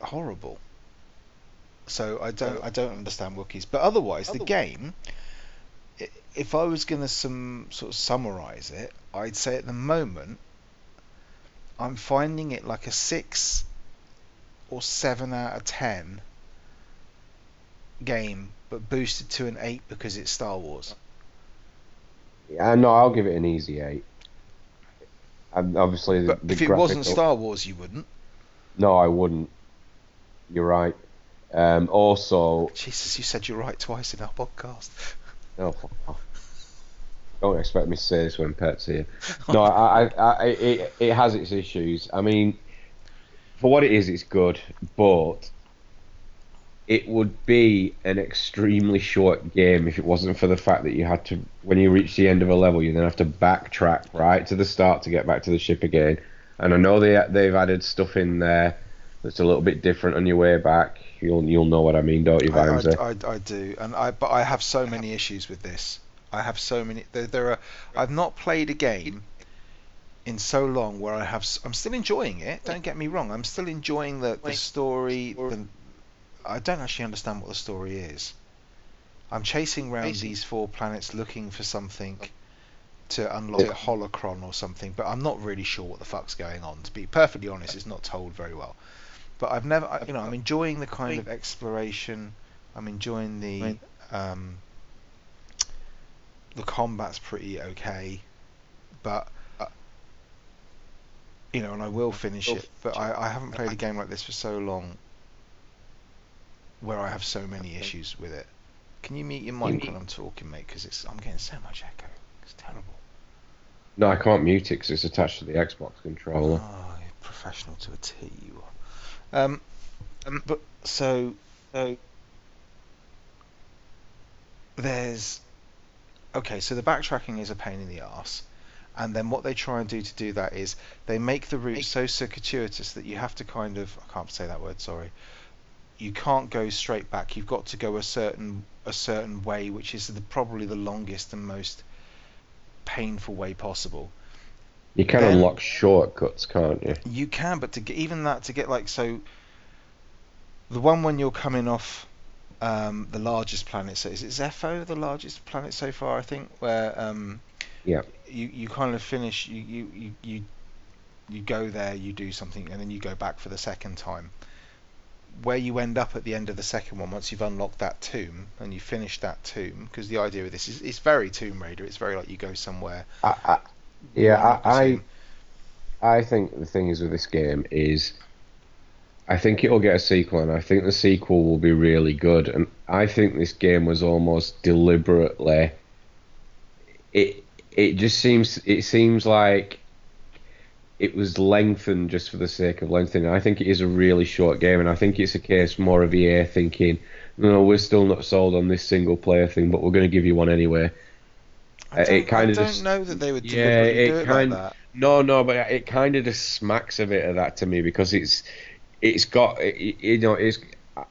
horrible. So I don't, I don't understand Wookiees. But otherwise, the game, if I was going to some sort of summarize it, I'd say at the moment, I'm finding it like a six or seven out of ten game, but boosted to an eight because it's Star Wars. Yeah, no, I'll give it an easy eight. And obviously, the, But the if it wasn't Star Wars, you wouldn't. No, I wouldn't. You're right. Um, also, Jesus, you said you're right twice in our podcast. oh, don't expect me to say this when Pet's here. No, I, I, I, it, it has its issues. I mean, for what it is, it's good, but it would be an extremely short game if it wasn't for the fact that you had to, when you reach the end of a level, you then have to backtrack right to the start to get back to the ship again. And I know they they've added stuff in there that's a little bit different on your way back. You'll you'll know what I mean, don't you, I, Vimesy? I, I, I do, and I but I have so many issues with this. I have so many. There, there are. I've not played a game in so long where I have. I'm still enjoying it. Don't get me wrong. I'm still enjoying the the story. The, I don't actually understand what the story is. I'm chasing around these four planets looking for something to unlock a holocron or something, but I'm not really sure what the fuck's going on. To be perfectly honest, it's not told very well. But I've never, I- you know, I'm enjoying the kind of exploration. I'm enjoying the um, the combat's pretty okay, but you know, and I will finish it. But I, I haven't played a game like this for so long, where I have so many issues with it. Can you mute your mic when I'm talking, mate? Because it's I'm getting so much echo. It's terrible. No, I can't mute it because it's attached to the Xbox controller. Oh, you're professional to a T, you are. Um, um, but so, so there's okay. So the backtracking is a pain in the ass, and then what they try and do to do that is they make the route so circuitous that you have to kind of I can't say that word. Sorry. You can't go straight back. You've got to go a certain a certain way, which is the, probably the longest and most painful way possible. You can Then- unlock shortcuts, can't you? You can, but to get even that to get like so, the one when you're coming off um, the largest planet. So is it Zeffo, the largest planet so far? I think where um, Yeah. You you kind of finish you you you you, you go there, you do something, and then you go back for the second time. Where you end up at the end of the second one, once you've unlocked that tomb and you finish that tomb, because the idea of this is it's very Tomb Raider. It's very like you go somewhere I, I, yeah, I, I, I think the thing is with this game is, I think it'll get a sequel, and I think the sequel will be really good. And I think this game was almost deliberately. It it just seems it seems like it was lengthened just for the sake of lengthening. I think it is a really short game, and I think it's a case more of EA thinking, no, we're still not sold on this single player thing, but we're going to give you one anyway. I uh, don't, it kind I of don't just- know that they would Yeah, it do it kind- like that. No, no, but it kind of just smacks a bit of that to me because it's it's got it, you know it's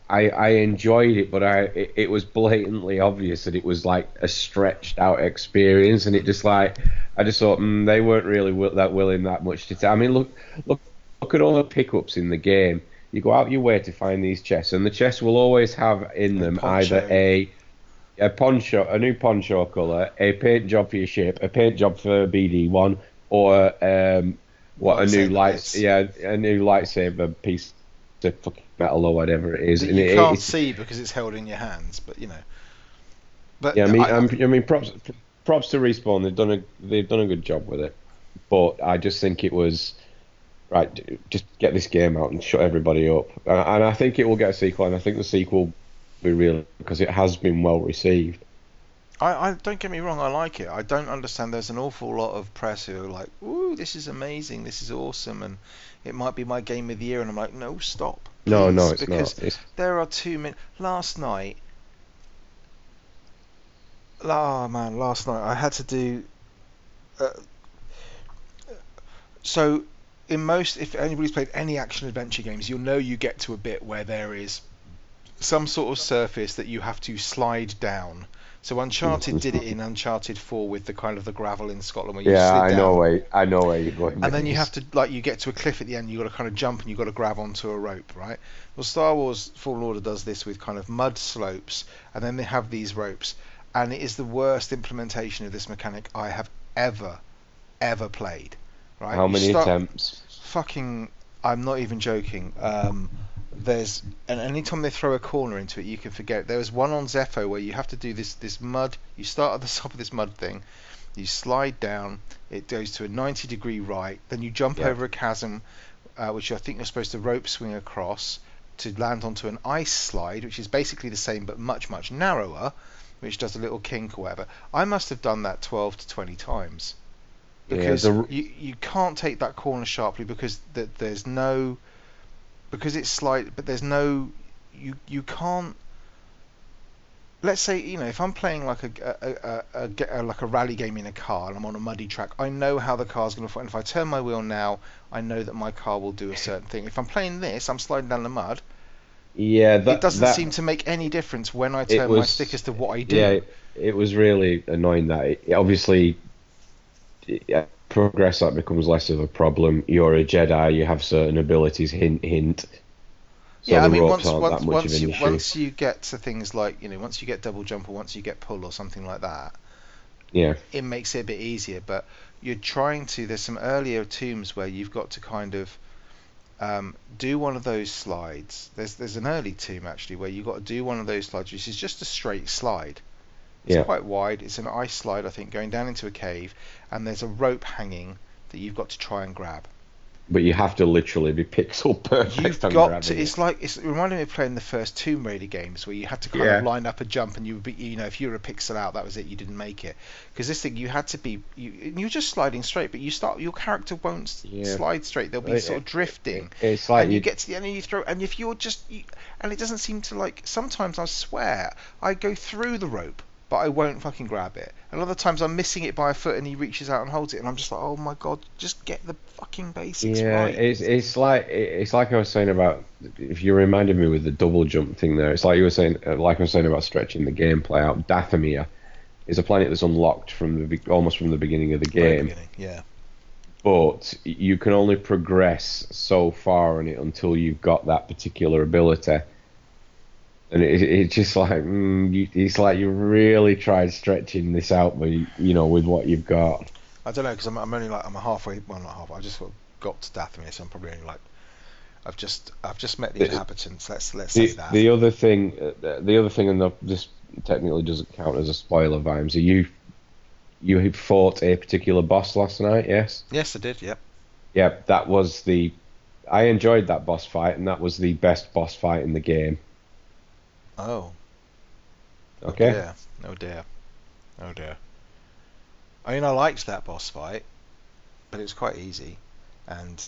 I I enjoyed it, but I it, it was blatantly obvious that it was like a stretched out experience, and it just like I just thought mm, they weren't really wi- that willing that much to. T- I mean, look look look at all the pickups in the game. You go out your way to find these chests, and the chests will always have in them poncho. either a a poncho, a new poncho colour, a paint job for your ship, a paint job for BD one, or um, what a new light, yeah, a new lightsaber piece of fucking metal or whatever it is. that And you it- can't it's- see because it's held in your hands, but you know. But yeah, I mean, I, I, I mean, props, props to respawn. They've done a they've done a good job with it, but I just think it was right. Just get this game out and shut everybody up, and, and I think it will get a sequel. And I think the sequel will be real because it has been well received. I, I don't get me wrong, I like it. I don't understand. There's an awful lot of press who are like, "Ooh, this is amazing, this is awesome," and it might be my game of the year. And I'm like, "No, stop." No, no, it's because not. It's, there are too many. Last night, oh man, last night I had to do. Uh, so, in most, if anybody's played any action adventure games, you'll know you get to a bit where there is some sort of surface that you have to slide down. So Uncharted did it in Uncharted 4 with the kind of the gravel in Scotland where you yeah, I down. know where I know where you're going. And then you have to like you get to a cliff at the end. You have got to kind of jump and you have got to grab onto a rope, right? Well, Star Wars Fallen Order does this with kind of mud slopes, and then they have these ropes, and it is the worst implementation of this mechanic I have ever, ever played. Right? How You many attempts? Fucking, I'm not even joking. Um, there's and anytime they throw a corner into it, you can forget. There was one on Zeffo where you have to do this this mud. You start at the top of this mud thing, you slide down. It goes to a 90 degree right. Then you jump Yeah. over a chasm, uh, which I think you're supposed to rope swing across to land onto an ice slide, which is basically the same but much much narrower, which does a little kink or whatever. I must have done that 12 to 20 times Yeah, because the- you you can't take that corner sharply because th- there's no because it's slight but there's no you you can't let's say you know if I'm playing like a, a, a, a, like a rally game in a car and I'm on a muddy track I know how the car's going to fall and if I turn my wheel now I know that my car will do a certain thing. If I'm playing this I'm sliding down the mud. Yeah, that it doesn't that, seem to make any difference when I turn my was- stick as to what I do. Yeah, it, it was really annoying that it, obviously yeah, progress that becomes less of a problem. You're a Jedi, you have certain abilities. Hint, hint. So yeah, I mean, once once once you issue. once you get to things like you know once you get double jump or once you get pull or something like that, Yeah, it makes it a bit easier. But you're trying to. There's some earlier tombs where you've got to kind of um, do one of those slides. There's there's an early tomb actually where you've got to do one of those slides, which is just a straight slide. It's Yeah. quite wide. It's an ice slide, I think, going down into a cave, and there's a rope hanging that you've got to try and grab. but you have to literally be pixel perfect. You've got to. it. It's like it's it reminded me of playing the first Tomb Raider games where you had to kind Yeah. of line up a jump and you would be, you know, if you were a pixel out, that was it. You didn't make it because this thing you had to be. You, you're just sliding straight, but you start your character won't Yeah. slide straight. They'll be It- sort of drifting. It's like and you you get to the end and you throw, and if you're just, you, and it doesn't seem to like. Sometimes I swear I go through the rope, but I won't fucking grab it. And of times I'm missing it by a foot, and he reaches out and holds it, and I'm just like, oh my god, just get the fucking basics Yeah, right. it's it's like it's like I was saying about if you reminded me with the double jump thing there. It's like you were saying, uh, like I was saying about stretching the gameplay out. Dathomir is a planet that's unlocked from the almost from the beginning of the game, beginning, Yeah. but you can only progress so far on it until you've got that particular ability. And it, it's just like mm, you, it's like you really tried stretching this out, but you, you know with what you've got. I don't know because I'm, I'm only like I'm halfway. Well, not half. I just got to Dathomir, so I'm probably only like. I've just I've just met the The- inhabitants. Let's let's say that. the other thing, uh, the other thing, and the, this technically doesn't count as a spoiler, Vimes. Are you you fought a particular boss last night? Yes. yes, I did. Yep. Yep. that was the. I enjoyed that boss fight, and that was the best boss fight in the game. Oh. Okay. Oh dear. Oh dear. Oh dear. I mean, I liked that boss fight, but it was quite easy, and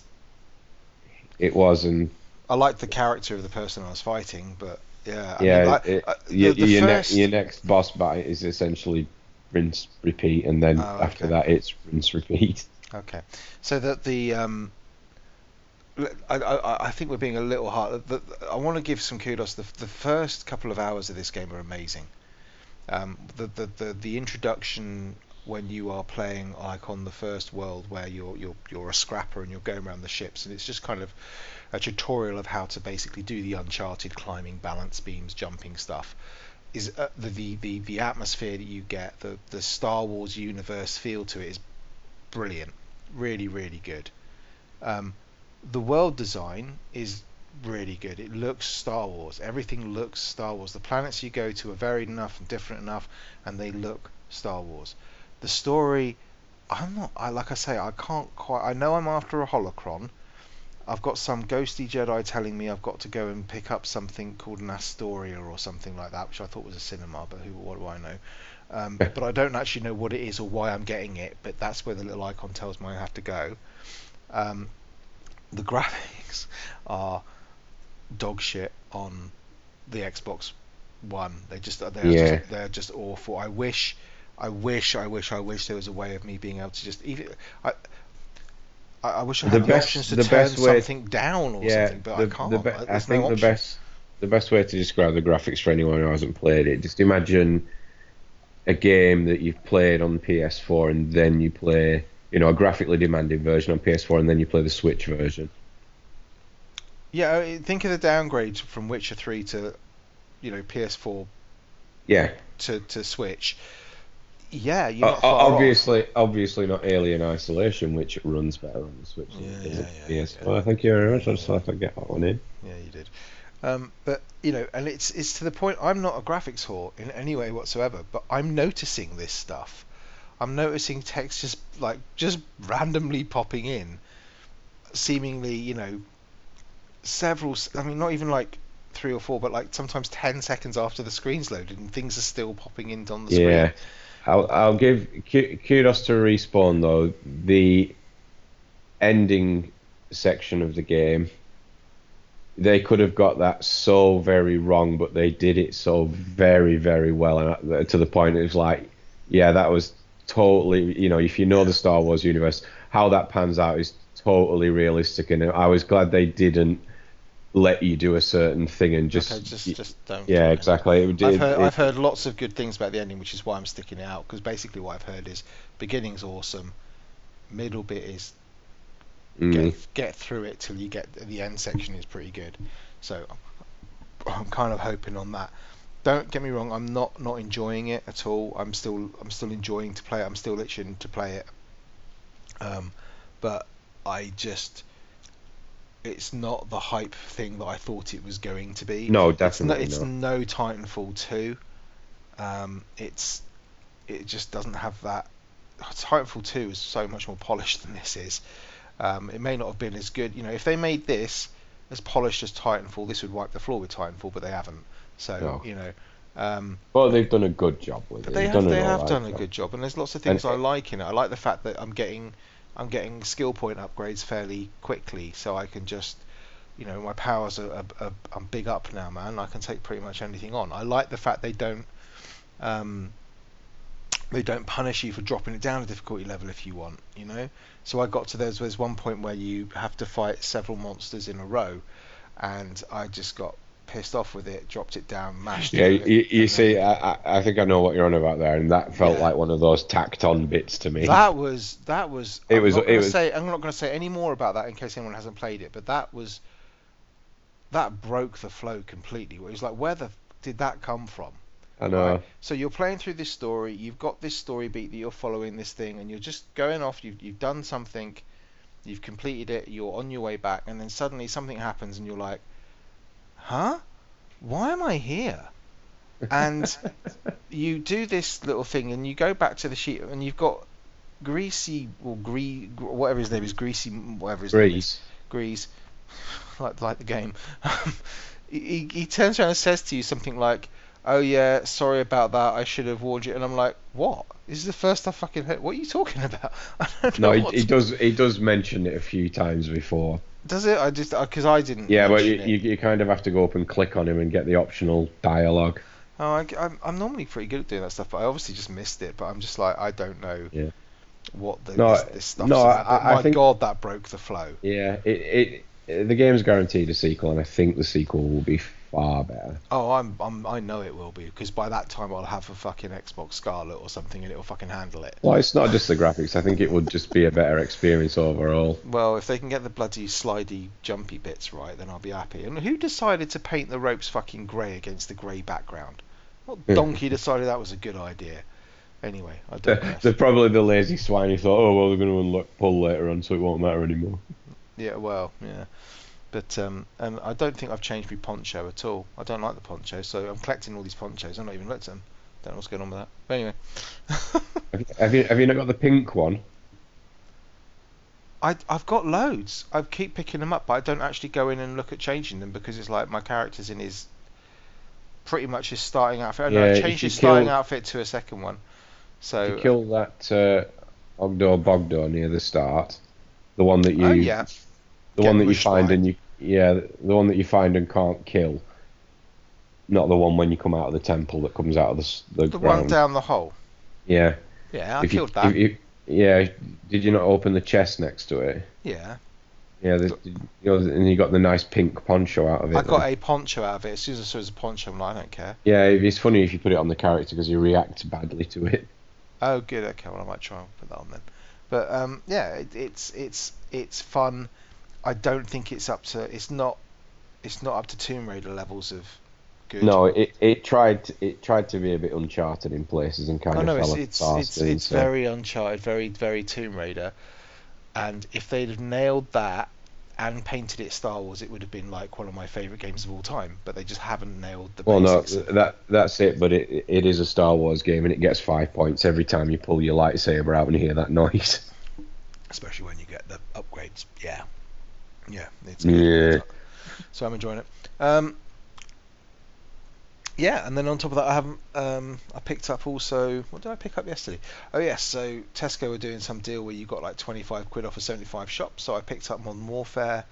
It was, and I liked the character of the person I was fighting. But yeah, I yeah, mean, I, it, I- the- your, the your, first- ne- your next boss fight is essentially rinse, repeat, and then Oh, after okay. that it's rinse, repeat. Okay, so that the um, I, I, I think we're being a little hard. The, I want to give some kudos. The, the first couple of hours of this game are amazing. Um, the, the, the the introduction when you are playing like on the first world where you're you're you're a scrapper and you're going around the ships and it's just kind of a tutorial of how to basically do the uncharted climbing balance beams jumping stuff is uh, the, the the the atmosphere that you get the the Star Wars universe feel to it is brilliant really really good um, the world design is really good it looks Star Wars everything looks Star Wars the planets you go to are varied enough and different enough and they look Star Wars the story I'm not I like I say I can't quite I know I'm after a holocron I've got some ghosty Jedi telling me I've got to go and pick up something called an Astoria or something like that, which I thought was a cinema, but who, what do I know? Um, but I don't actually know what it is or why I'm getting it. But that's where the little icon tells me I have to go. Um, the graphics are dog shit on the Xbox One. They just they're Yeah. just they're just awful. I wish. I wish, I wish, I wish there was a way of me being able to just even. I, I wish I had the, best- options to the turn best way- something down or yeah, something, but the, I can't. the be- I no think the best the best way to describe the graphics for anyone who hasn't played it, just imagine a game that you've played on PS4 and then you play, you know, a graphically demanding version on PS4 and then you play the Switch version. Yeah, think of the downgrade from Witcher 3 to, you know, PS4 Yeah, to, to Switch. Yeah, you're O- not off. obviously, obviously not Alien Isolation, which runs better on the Switch Yeah, yeah, yeah, PS4. yeah. Thank you very much. I just thought I'd get that one in. Yeah, you did. Um, but you know, and it's it's to the point. I'm not a graphics whore in any way whatsoever, but I'm noticing this stuff. I'm noticing text just like just randomly popping in, seemingly, you know, several. I mean, not even like three or four, but like sometimes ten seconds after the screen's loaded, and things are still popping in on the Yeah, screen. I'll, I'll give kudos to Respawn though. The ending section of the game, they could have got that so very wrong, but they did it so very, very well, and uh, to the point it was like, yeah, that was totally. You know, if you know the Star Wars universe, how that pans out is totally realistic, and I was glad they didn't let you do a certain thing and just, okay, just just don't. yeah, exactly. It, I've heard, it- I've heard lots of good things about the ending, which is why I'm sticking it out. Because basically, what I've heard is beginning's awesome, middle bit is mm. get get through it till you get the end section is pretty good. So I'm kind of hoping on that. Don't get me wrong, I'm not not enjoying it at all. I'm still I'm still enjoying to play it. I'm still itching to play it. Um, but I just it's not the hype thing that I thought it was going to be. No, It's no, it's not. no Titanfall 2. Um, it's it just doesn't have that. Titanfall 2 is so much more polished than this is. Um, it may not have been as good. You know, if they made this as polished as Titanfall, this would wipe the floor with Titanfall, but they haven't. So No. you know, um, Well, they've done a good job with it. they They've done they have done a job. good job, and there's lots of things I like in it. I like the fact that I'm getting I'm getting skill point upgrades fairly quickly, so I can just you know my powers are, are, are I'm big up now, man. I can take pretty much anything on. I like the fact they don't um, they don't punish you for dropping it down a difficulty level if you want, you know. So I got to there's there's one point where you have to fight several monsters in a row, and I just got pissed off with it, dropped it down, mashed Yeah, it. you, you see, I, I think I know what you're on about there, and that felt Yeah. like one of those tacked on bits to me. That was that was. It I'm was- Not it was- say I'm not going to say any more about that in case anyone hasn't played it. But that was that broke the flow completely. It was like, where the did that come from? I know. Right? So you're playing through this story. You've got this story beat that you're following this thing, and you're just going off. You've you've done something. You've completed it. You're on your way back, and then suddenly something happens, and you're like, "Huh? Why am I here?" And you do this little thing, and you go back to the sheet, and you've got greasy or gree whatever his name is, greasy whatever his name is, Grease. Grease, like like the game. he he turns around and says to you something like, "Oh yeah, sorry about that. I should have warned you." And I'm like, "What? This is the first I fucking heard. What are you talking about?" I don't know. No, he, he does. He does mention it a few times before. Does it? I just uh, because I didn't. Yeah, but you, you, you kind of have to go up and click on him and get the optional dialogue. Oh, I, am I'm normally pretty good at doing that stuff, but I obviously just missed it. But I'm just like, I don't know Yeah. what the, No, this, this stuff's no. I- I my think- God, that broke the flow. Yeah, it, it the game's guaranteed a sequel, and I think the sequel will be far better. Oh, I'm, I'm I know it will be because by that time I'll have a fucking Xbox Scarlet or something, and it'll fucking handle it. Well, it's not just the graphics. I think it would just be a better experience overall. Well, if they can get the bloody slidey, jumpy bits right, then I'll be happy. And who decided to paint the ropes fucking grey against the grey background? What donkey decided that was a good idea? Anyway, I don't know. They're, they're probably the lazy swine who thought, oh well, they're going to unlock pull later on, so it won't matter anymore. Yeah, well, yeah. But um, and I don't think I've changed my poncho at all. I don't like the poncho, so I'm collecting all these ponchos. I've not even looked at them. Don't know what's going on with that. But anyway, Have you, have you not got the pink one? I I've got loads. I keep picking them up, but I don't actually go in and look at changing them because it's like my character's in his pretty much his starting outfit. I know Yeah, I changed his starting kill- outfit to a second one. So You kill that uh, Oggdo Bogdo near the start, the one that you oh yeah, the one that you find by. and you yeah the one that you find and can't kill. Not the one when you come out of the temple that comes out of the the, the one down the hole. Yeah. Yeah, I If you- killed that. if you- yeah. Did you not open the chest next to it? yeah, Yeah. The, you know, and you got the nice pink poncho out of it. I got then. a poncho out of it. As soon as I saw it was a poncho, I'm like, I don't care. Yeah, it's funny if you put it on the character because he reacts badly to it. Oh, good. Okay, well, I might try and put that on then. But um, yeah, it, it's it's it's fun. I don't think it's up to. It's not. It's not up to Tomb Raider levels of good. No, it, it tried it tried to be a bit uncharted in places and kind I of know fell it's it's it's, it's so- very Uncharted, very very Tomb Raider. And if they'd have nailed that and painted it Star Wars, it would have been like one of my favorite games of all time. But they just haven't nailed the Well, no, that that's it. But it it is a Star Wars game, and it gets five points every time you pull your lightsaber out and hear that noise. especially when you get the upgrades. Yeah, yeah, it's Yeah. So I'm enjoying it. Um, yeah, and then on top of that, I haven't. Um, I picked up also. What did I pick up yesterday? Oh yes, so Tesco were doing some deal where you got like 25 quid off a 75 shop. So I picked up Modern Warfare,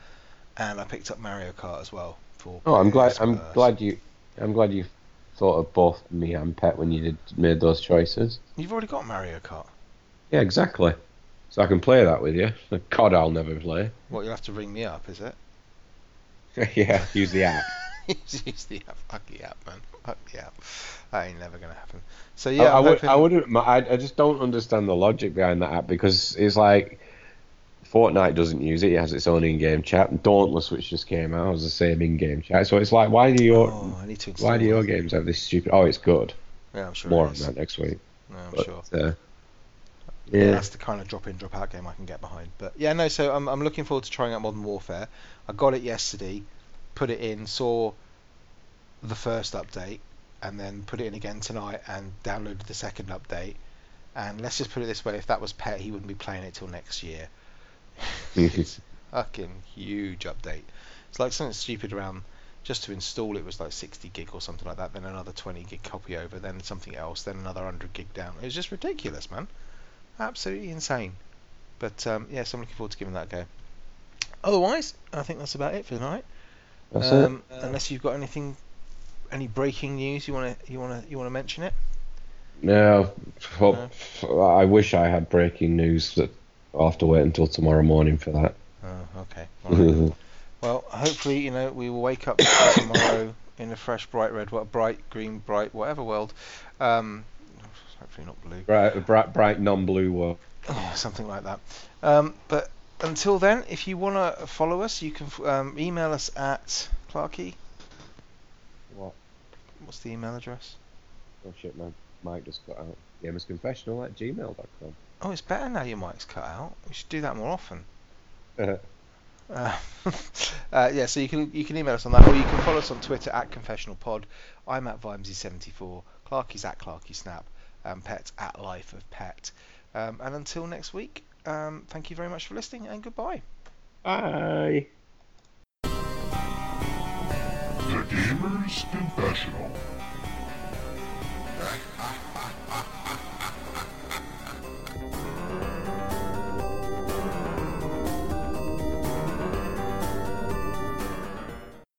and I picked up Mario Kart as well. For Oh, I'm glad. I'm glad you. I'm glad you thought of both me and Pet when you did made those choices. You've already got Mario Kart. Yeah, exactly. So I can play that with you. COD I'll never play. What you'll have to ring me up, is it? yeah, use the app. Use the app. Fuck the app, man. Fuck the app. That ain't never gonna happen. So yeah, I, I'm would. I wouldn't. I, I just don't understand the logic behind that app because it's like Fortnite doesn't use it. It has its own in-game chat. And Dauntless, which just came out, has the same in-game chat. So it's like, why do your Oh, I why do your games have this stupid? Oh, it's good. Yeah, I'm sure. More on that next week. Yeah, I'm But, sure. uh, Yeah. yeah. that's the kind of drop in, drop out game I can get behind. But yeah, no. So I'm I'm looking forward to trying out Modern Warfare. I got it yesterday, put it in, saw the first update, and then put it in again tonight and downloaded the second update. And let's just put it this way: if that was Pet, he wouldn't be playing it till next year. it's fucking huge update. It's like something stupid around just to install it was like 60 gig or something like that. Then another 20 gig copy over, then something else, then another 100 gig down. It was just ridiculous, man. Absolutely insane. But um, yes, I'm looking forward to giving that a go. Otherwise, I think that's about it for tonight. That's um, Unless you've got anything, any breaking news you want to you want to you want to mention it. it. No, I wish I had breaking news. That I'll have to wait until tomorrow morning for that. Oh, okay. Right. Well, hopefully, you know, we will wake up tomorrow in a fresh, bright red, what bright green, bright whatever world. Um, hopefully not blue. bright, bright, bright non-blue world. Yeah, something like that. Um, but until then, if you want to follow us, you can um, email us at Clarky. What? What's the email address? Oh shit, man. Mike just cut out. Gamersconfessional at gmail.com. Oh, it's better now your mic's cut out. We should do that more often. Uh, Uh, uh, yeah, so you can you can email us on that, or you can follow us on Twitter at confessionalpod. I'm at Vimesy74. Clarky's at Clarky Snap. And Pet's at Life of Pet. Um, and until next week, um, thank you very much for listening and goodbye. Bye. The Gamer's Confessional.